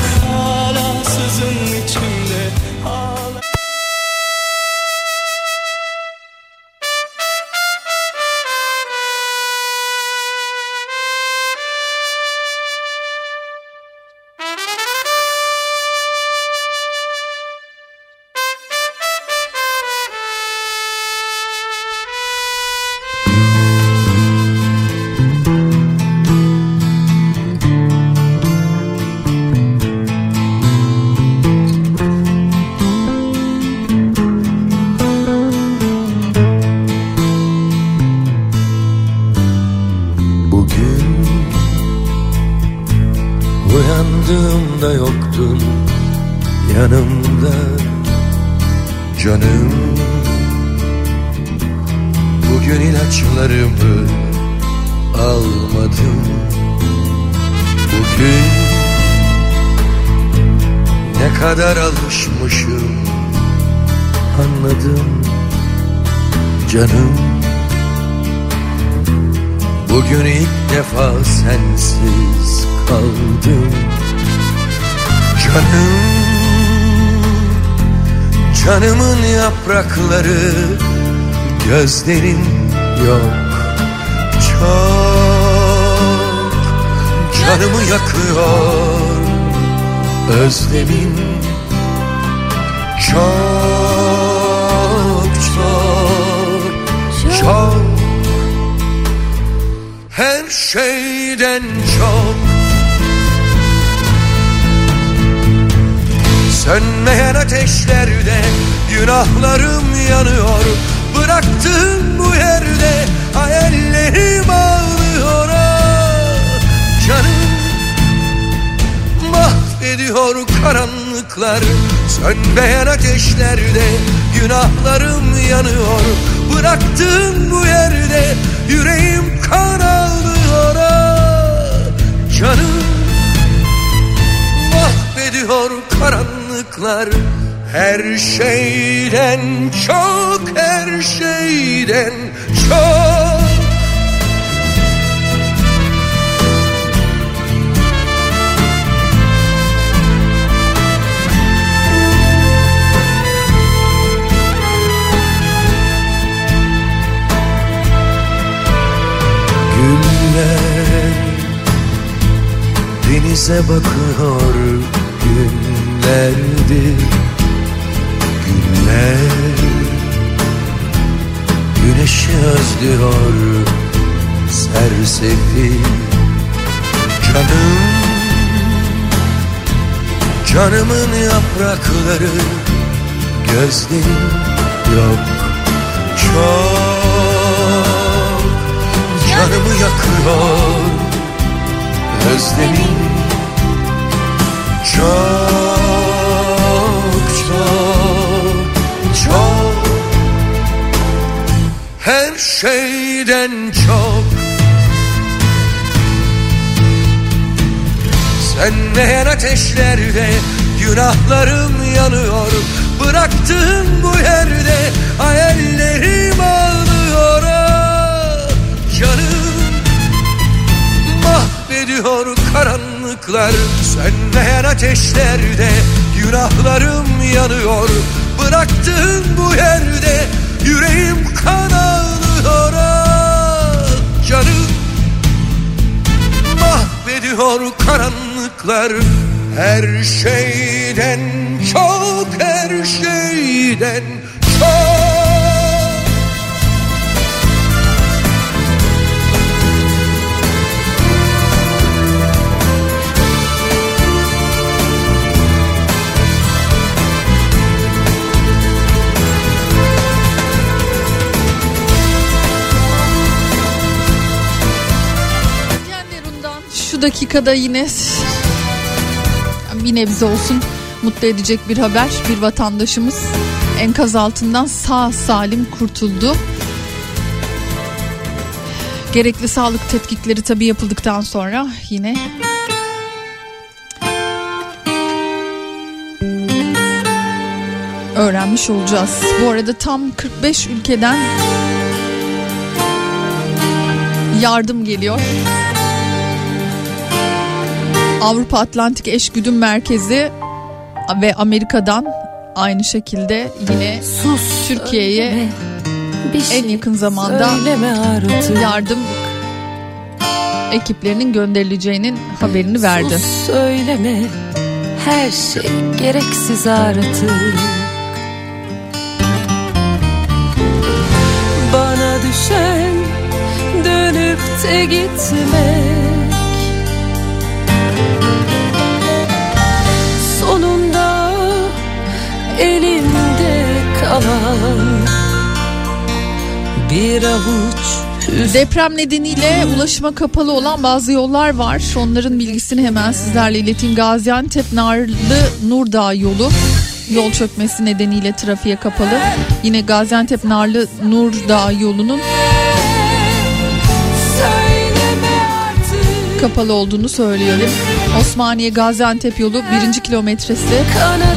şeyden çok. Sönmeyen ateşlerde günahlarım yanıyor. Bıraktığım bu yerde hayallerim ağlıyor. Canım mahvediyor karanlıklar Sönmeyen ateşlerde günahlarım yanıyor. Bıraktığım bu yerde yüreğim kan ah, Canım. Mahvediyor karanlıklar Her şeyden çok her şeyden çok denize bakıyor günlerdir Güller güneşi özlüyor sersefil Canım canımın yaprakları gözlerim yok. Çok Canımı yakıyor özlemin Çok çok çok. Her şeyden çok. Sönmeyen ateşlerde günahlarım yanıyor. Bıraktığın bu yerde hayallerim ağlıyor. Ah, Canım mahvediyor karanlıklar. Sönmeyen ateşlerde günahlarım yanıyor. Bıraktığın bu yerde yüreğim kan ağlıyor Ah, Canım. Mahvediyor karanlıklar. Her şeyden çok her şeyden dakikada yine bir nebze olsun mutlu edecek bir haber. Bir vatandaşımız enkaz altından sağ salim kurtuldu. Gerekli sağlık tetkikleri tabii yapıldıktan sonra yine öğrenmiş olacağız. Bu arada tam 45 ülkeden yardım geliyor. Avrupa Atlantik Eşgüdüm Merkezi ve Amerika'dan aynı şekilde yine Türkiye'ye en yakın zamanda yardım ekiplerinin gönderileceğinin haberini verdi. Sus söyleme. Her şey gereksiz artık. Bana düşen dönüp de gitmek bir avuç Deprem nedeniyle ulaşıma kapalı olan bazı yollar var. Onların bilgisini hemen sizlerle ileteyim. Gaziantep Narlı Nurdağ yolu yol çökmesi nedeniyle trafiğe kapalı. Yine Gaziantep Narlı Nurdağ yolunun kapalı olduğunu söyleyelim. Osmaniye Gaziantep yolu birinci kilometresi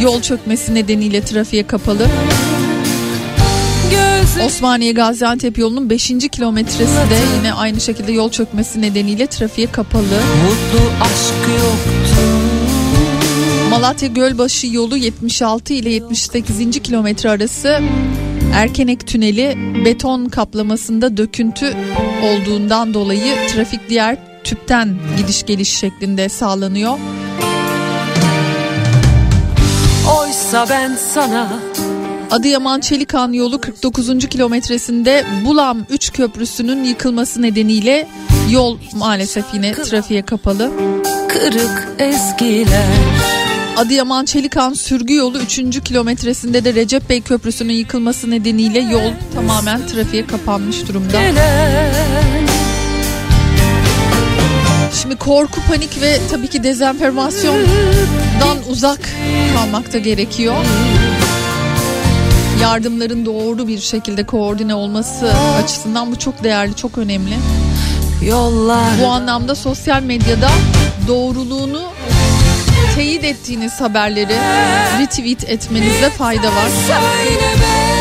yol çökmesi nedeniyle trafiğe kapalı. Osmaniye Gaziantep yolunun 5. kilometresi de yine aynı şekilde yol çökmesi nedeniyle trafiğe kapalı. Mutlu aşk yoktu Malatya Gölbaşı yolu 76 ile 78. kilometre arası Erkenek Tüneli beton kaplamasında döküntü olduğundan dolayı trafik diğer tüpten gidiş geliş şeklinde sağlanıyor. Oysa ben sana Adıyaman Çelikan yolu 49. kilometresinde Bulam 3 köprüsünün yıkılması nedeniyle yol maalesef yine trafiğe kapalı. kırık ezgiler Adıyaman Çelikan sürgü yolu 3. kilometresinde de Recep Bey Köprüsü'nün yıkılması nedeniyle yol tamamen trafiğe kapanmış durumda. Şimdi korku, panik ve tabii ki dezenformasyondan uzak kalmak da gerekiyor yardımların doğru bir şekilde koordine olması açısından bu çok değerli, çok önemli. Yollar. Bu anlamda sosyal medyada doğruluğunu teyit ettiğiniz haberleri retweet etmenizde fayda var. Söyle.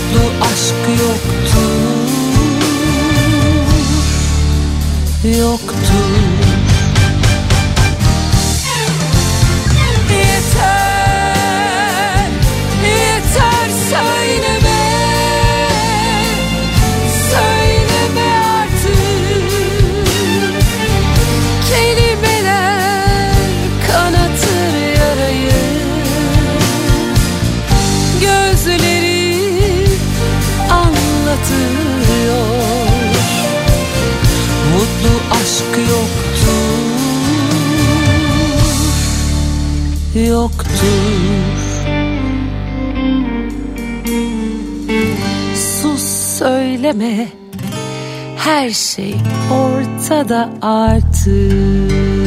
mutlu aşk yoktu Yoktu yoktur. Sus söyleme her şey ortada artık.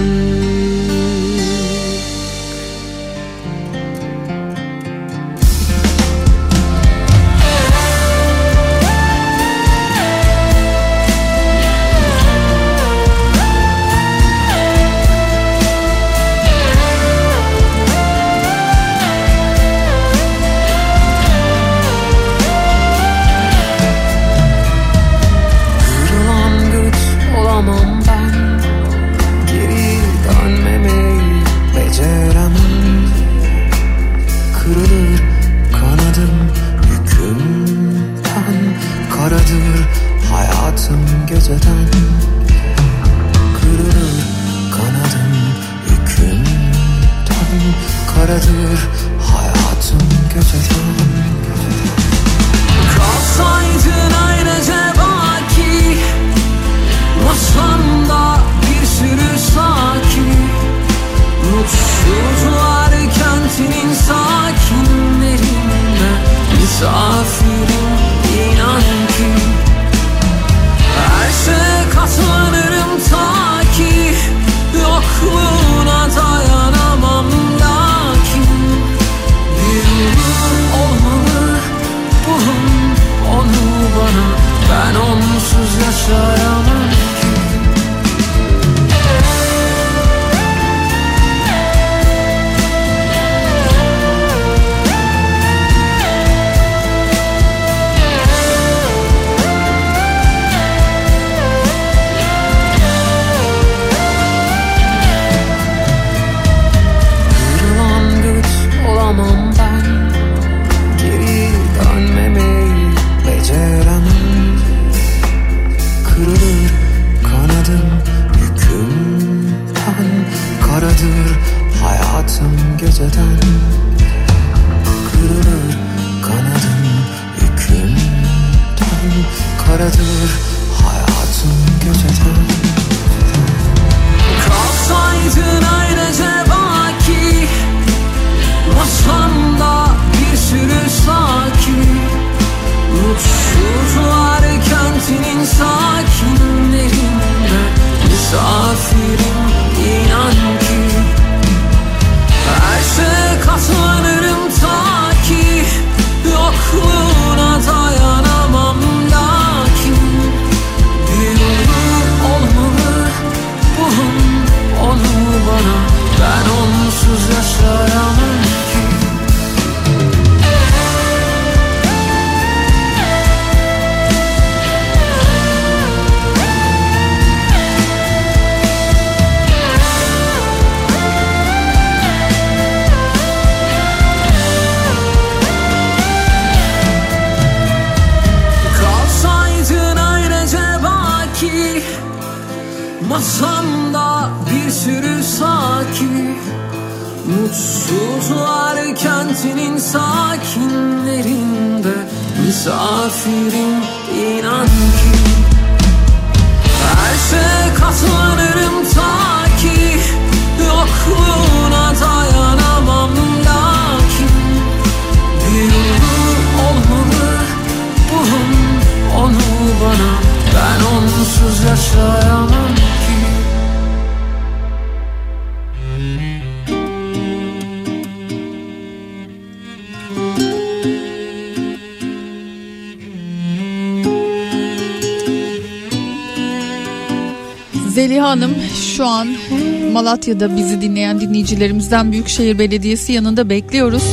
Malatya'da bizi dinleyen dinleyicilerimizden Büyükşehir Belediyesi yanında bekliyoruz.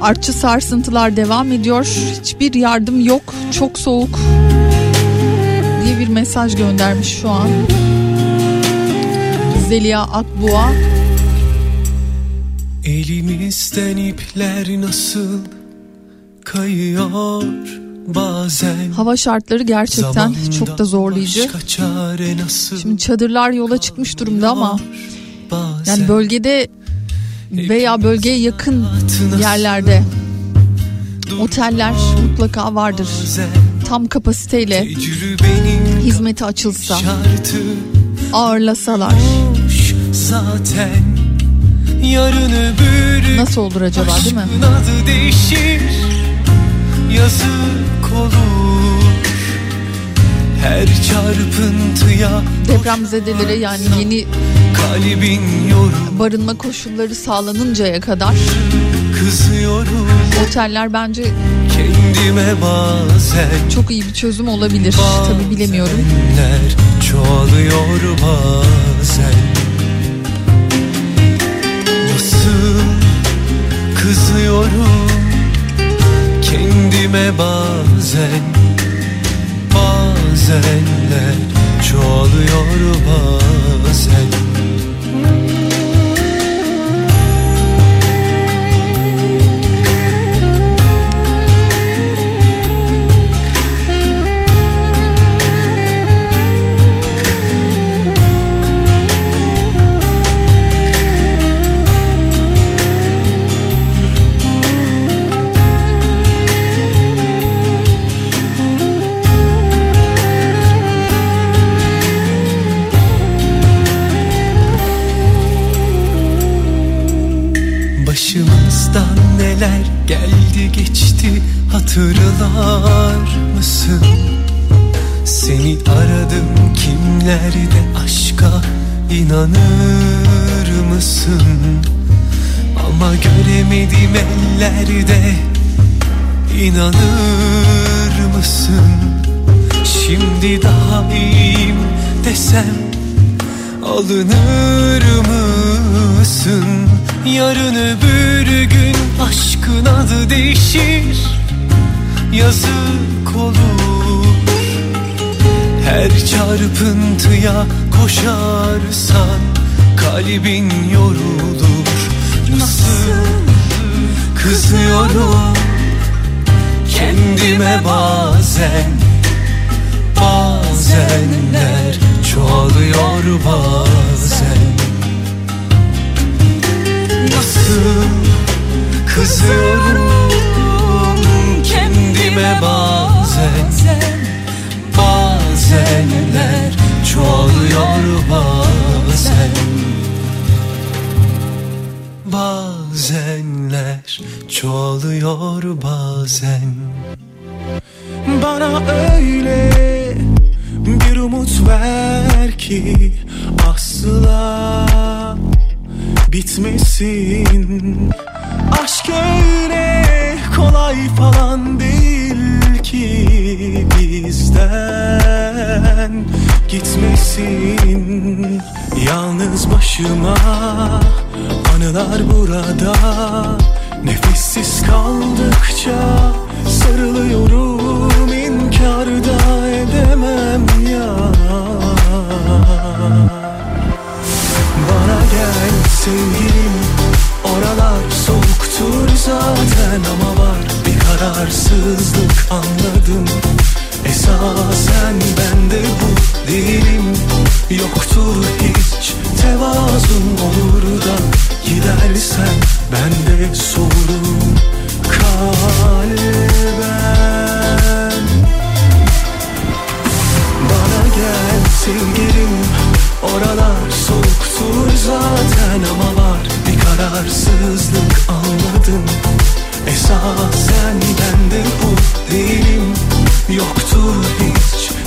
Artçı sarsıntılar devam ediyor. Hiçbir yardım yok. Çok soğuk. diye bir mesaj göndermiş şu an. Zeliha Akbuğa. Elimizden ipler nasıl kayıyor bazen Hava şartları gerçekten çok da zorlayıcı. Şimdi çadırlar yola çıkmış durumda ama bazen yani bölgede veya bölgeye yakın yerlerde oteller mutlaka vardır. Tam kapasiteyle hizmeti açılsa, ağırlasalar. zaten. Yarın öbür nasıl olur acaba değil mi? adı değişir. Yazık olur her çarpıntıya Depremzedelere yani yeni kalbin yorum barınma koşulları sağlanıncaya kadar kızıyorum oteller bence kendime bazen çok iyi bir çözüm olabilir. Tabi bilemiyorum. Çoğalıyor bazen Nasıl kızıyorum kendime bazen Bazenler çoğalıyor bazen hatırlar mısın? Seni aradım kimlerde aşka inanır mısın? Ama göremedim ellerde inanır mısın? Şimdi daha iyiyim desem alınır mısın? Yarın öbür gün aşkın adı değişir Yazık olur. Her çarpıntıya koşarsan Kalbin yorulur. Nasıl kızıyorum Kendime bazen? Bazenler çoğalıyor bazen. Nasıl kızıyorum kendime bazen Bazenler çoğalıyor bazen. Bazenler çoğalıyor bazen. Bana öyle bir umut ver ki asla bitmesin bizden gitmesin. Yalnız başıma anılar burada. Nefessiz kaldıkça sarılıyorum. İnkarda edemem ya. Bana gel sevgilim. Oralar soğuktur zaten ama var kararsızlık anladım. Esasen bende bu değilim Yoktur hiç tevazun olur da Gidersen ben de soğurum kalben Bana gel sevgilim Oralar soğuktur zaten ama var. Bir kararsızlık anladım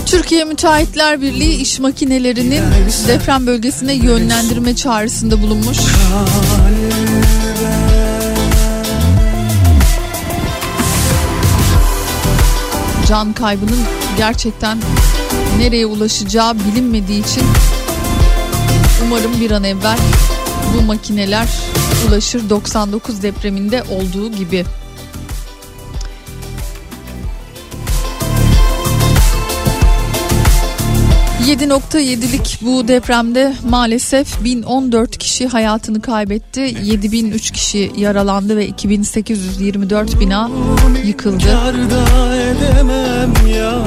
Türkiye Müteahhitler Birliği iş makinelerinin deprem bölgesine yönlendirme çağrısında bulunmuş. Can kaybının gerçekten nereye ulaşacağı bilinmediği için Umarım bir an evvel bu makineler ulaşır 99 depreminde olduğu gibi. ...7.7'lik bu depremde maalesef 1014 kişi hayatını kaybetti. 7003 kişi yaralandı ve 2824 bina yıkıldı. Yarda edemem ya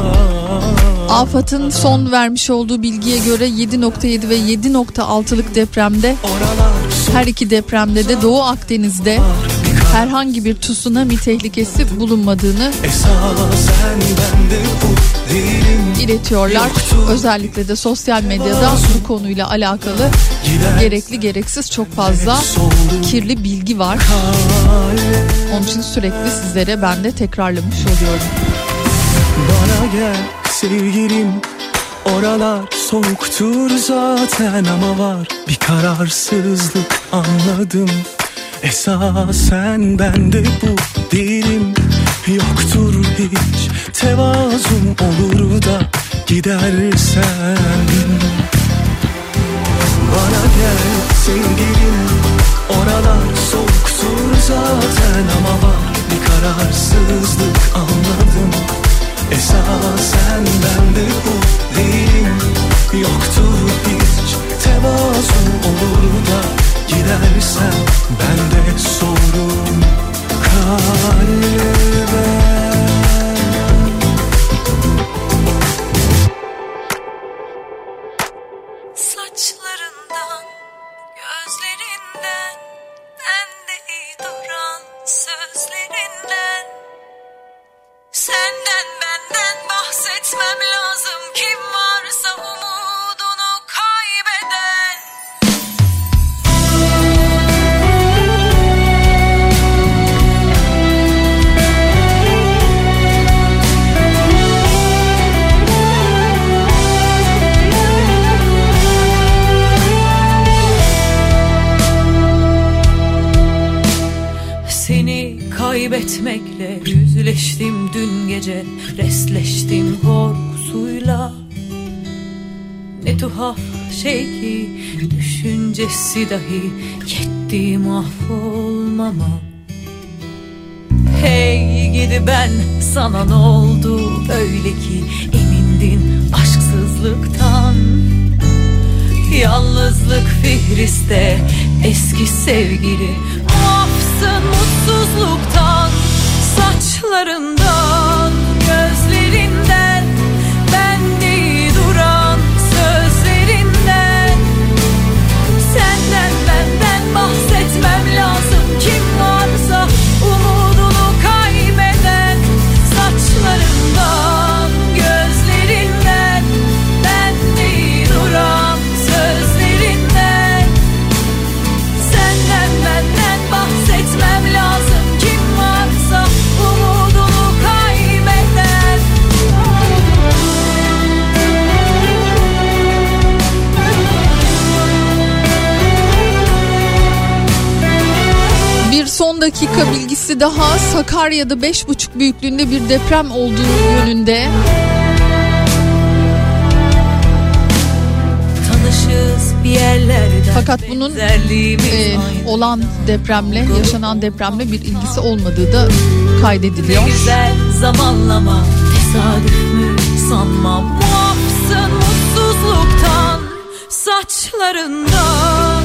AFAD'ın son vermiş olduğu bilgiye göre 7.7 ve 7.6'lık depremde her iki depremde de Doğu Akdeniz'de herhangi bir tsunami tehlikesi bulunmadığını iletiyorlar. Özellikle de sosyal medyada bu konuyla alakalı gerekli gereksiz çok fazla kirli bilgi var. Onun için sürekli sizlere ben de tekrarlamış oluyorum. Bana gel sevgilim. Oralar soğuktur zaten ama var bir kararsızlık anladım. Esasen bende bu değilim. Yoktur hiç tevazum olur da gidersen. Bana gel sevgilim. Oralar soğuktur zaten ama var bir kararsızlık anladım Esasen bende bu değilim Yoktur hiç tevazum olur da Gidersen ben de sorum kalbe kaybetmekle yüzleştim dün gece Restleştim korkusuyla. Ne tuhaf şey ki Düşüncesi dahi Yetti mahvolmama Hey gidi ben sana ne oldu? Öyle ki Emindin aşksızlıktan. Yalnızlık fihriste eski sevgili Muafsın mutsuzluktan Saçlarından dakika bilgisi daha Sakarya'da 5,5 büyüklüğünde bir deprem olduğu yönünde. Fakat bunun e, olan depremle, yaşanan depremle bir ilgisi olmadığı da kaydediliyor. Ne güzel zamanlama Tesadüf mü sanmam Muafsın mutsuzluktan Saçlarından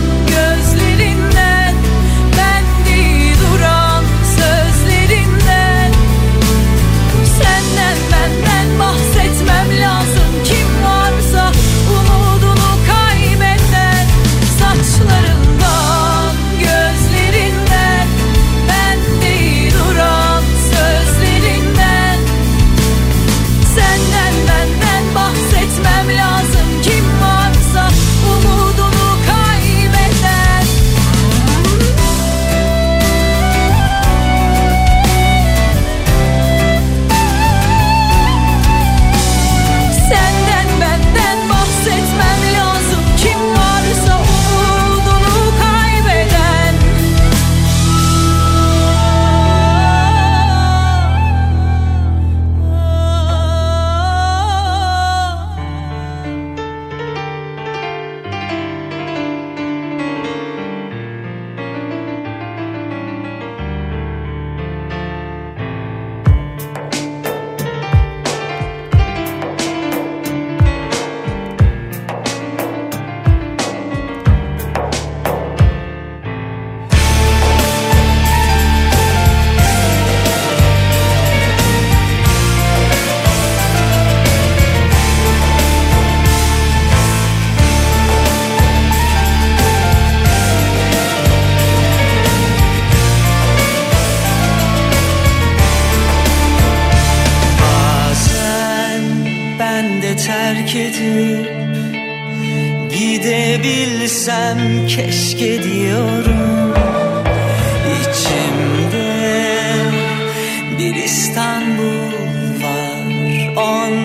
on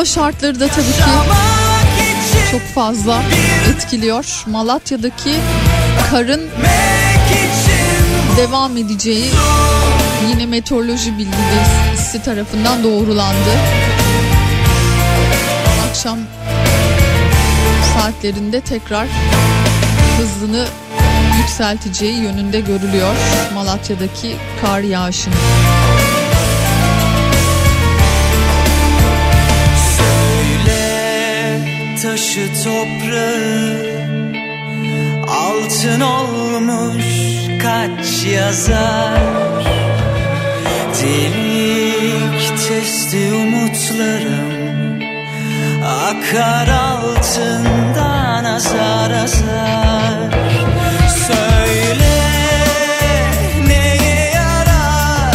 hava şartları da tabii ki çok fazla etkiliyor. Malatya'daki karın devam edeceği yine meteoroloji bilgisi tarafından doğrulandı. Akşam saatlerinde tekrar hızını yükselteceği yönünde görülüyor Malatya'daki kar yağışının. taşı toprağı. Altın olmuş kaç yazar? Delik testi umutlarım Akar altından azar azar. Söyle neye yarar?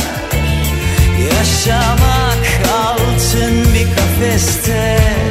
Yaşamak altın bir kafeste.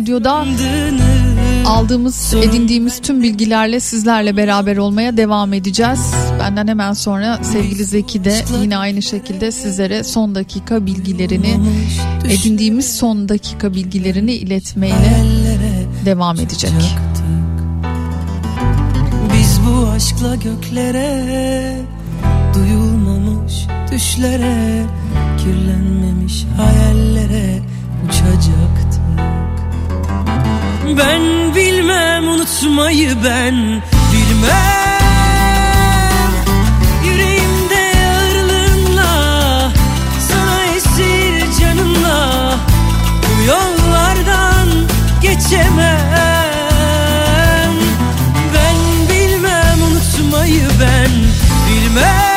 Radyo'da aldığımız, edindiğimiz tüm bilgilerle sizlerle beraber olmaya devam edeceğiz. Benden hemen sonra sevgili Zeki de yine aynı şekilde sizlere son dakika bilgilerini, edindiğimiz son dakika bilgilerini iletmeyle devam edecek. Biz bu aşkla göklere duyulmamış düşlere kirlenmemiş hayallere uçacak ben bilmem unutmayı ben Bilmem. Yüreğimde ağırlığınla Sana esir canınla Bu yollardan geçemem. Ben bilmem unutmayı ben Bilmem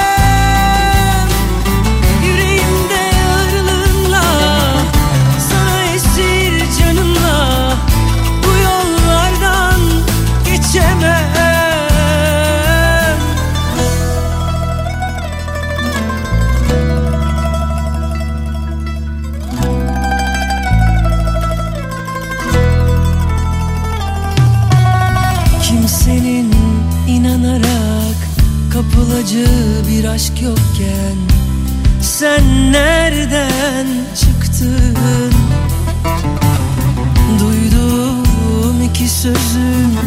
kapılacağı bir aşk yokken Sen nereden çıktın? Duyduğum iki sözün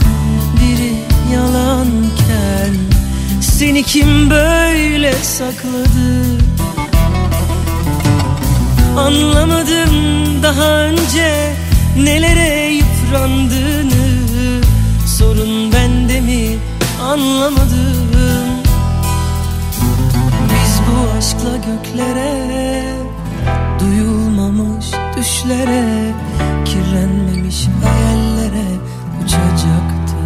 biri yalanken Seni kim böyle sakladı? Anlamadım daha önce nelere yıprandığını Sorun bende mi anlamadım aşkla göklere Duyulmamış düşlere Kirlenmemiş hayallere uçacaktık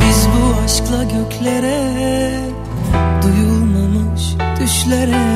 Biz bu aşkla göklere Duyulmamış düşlere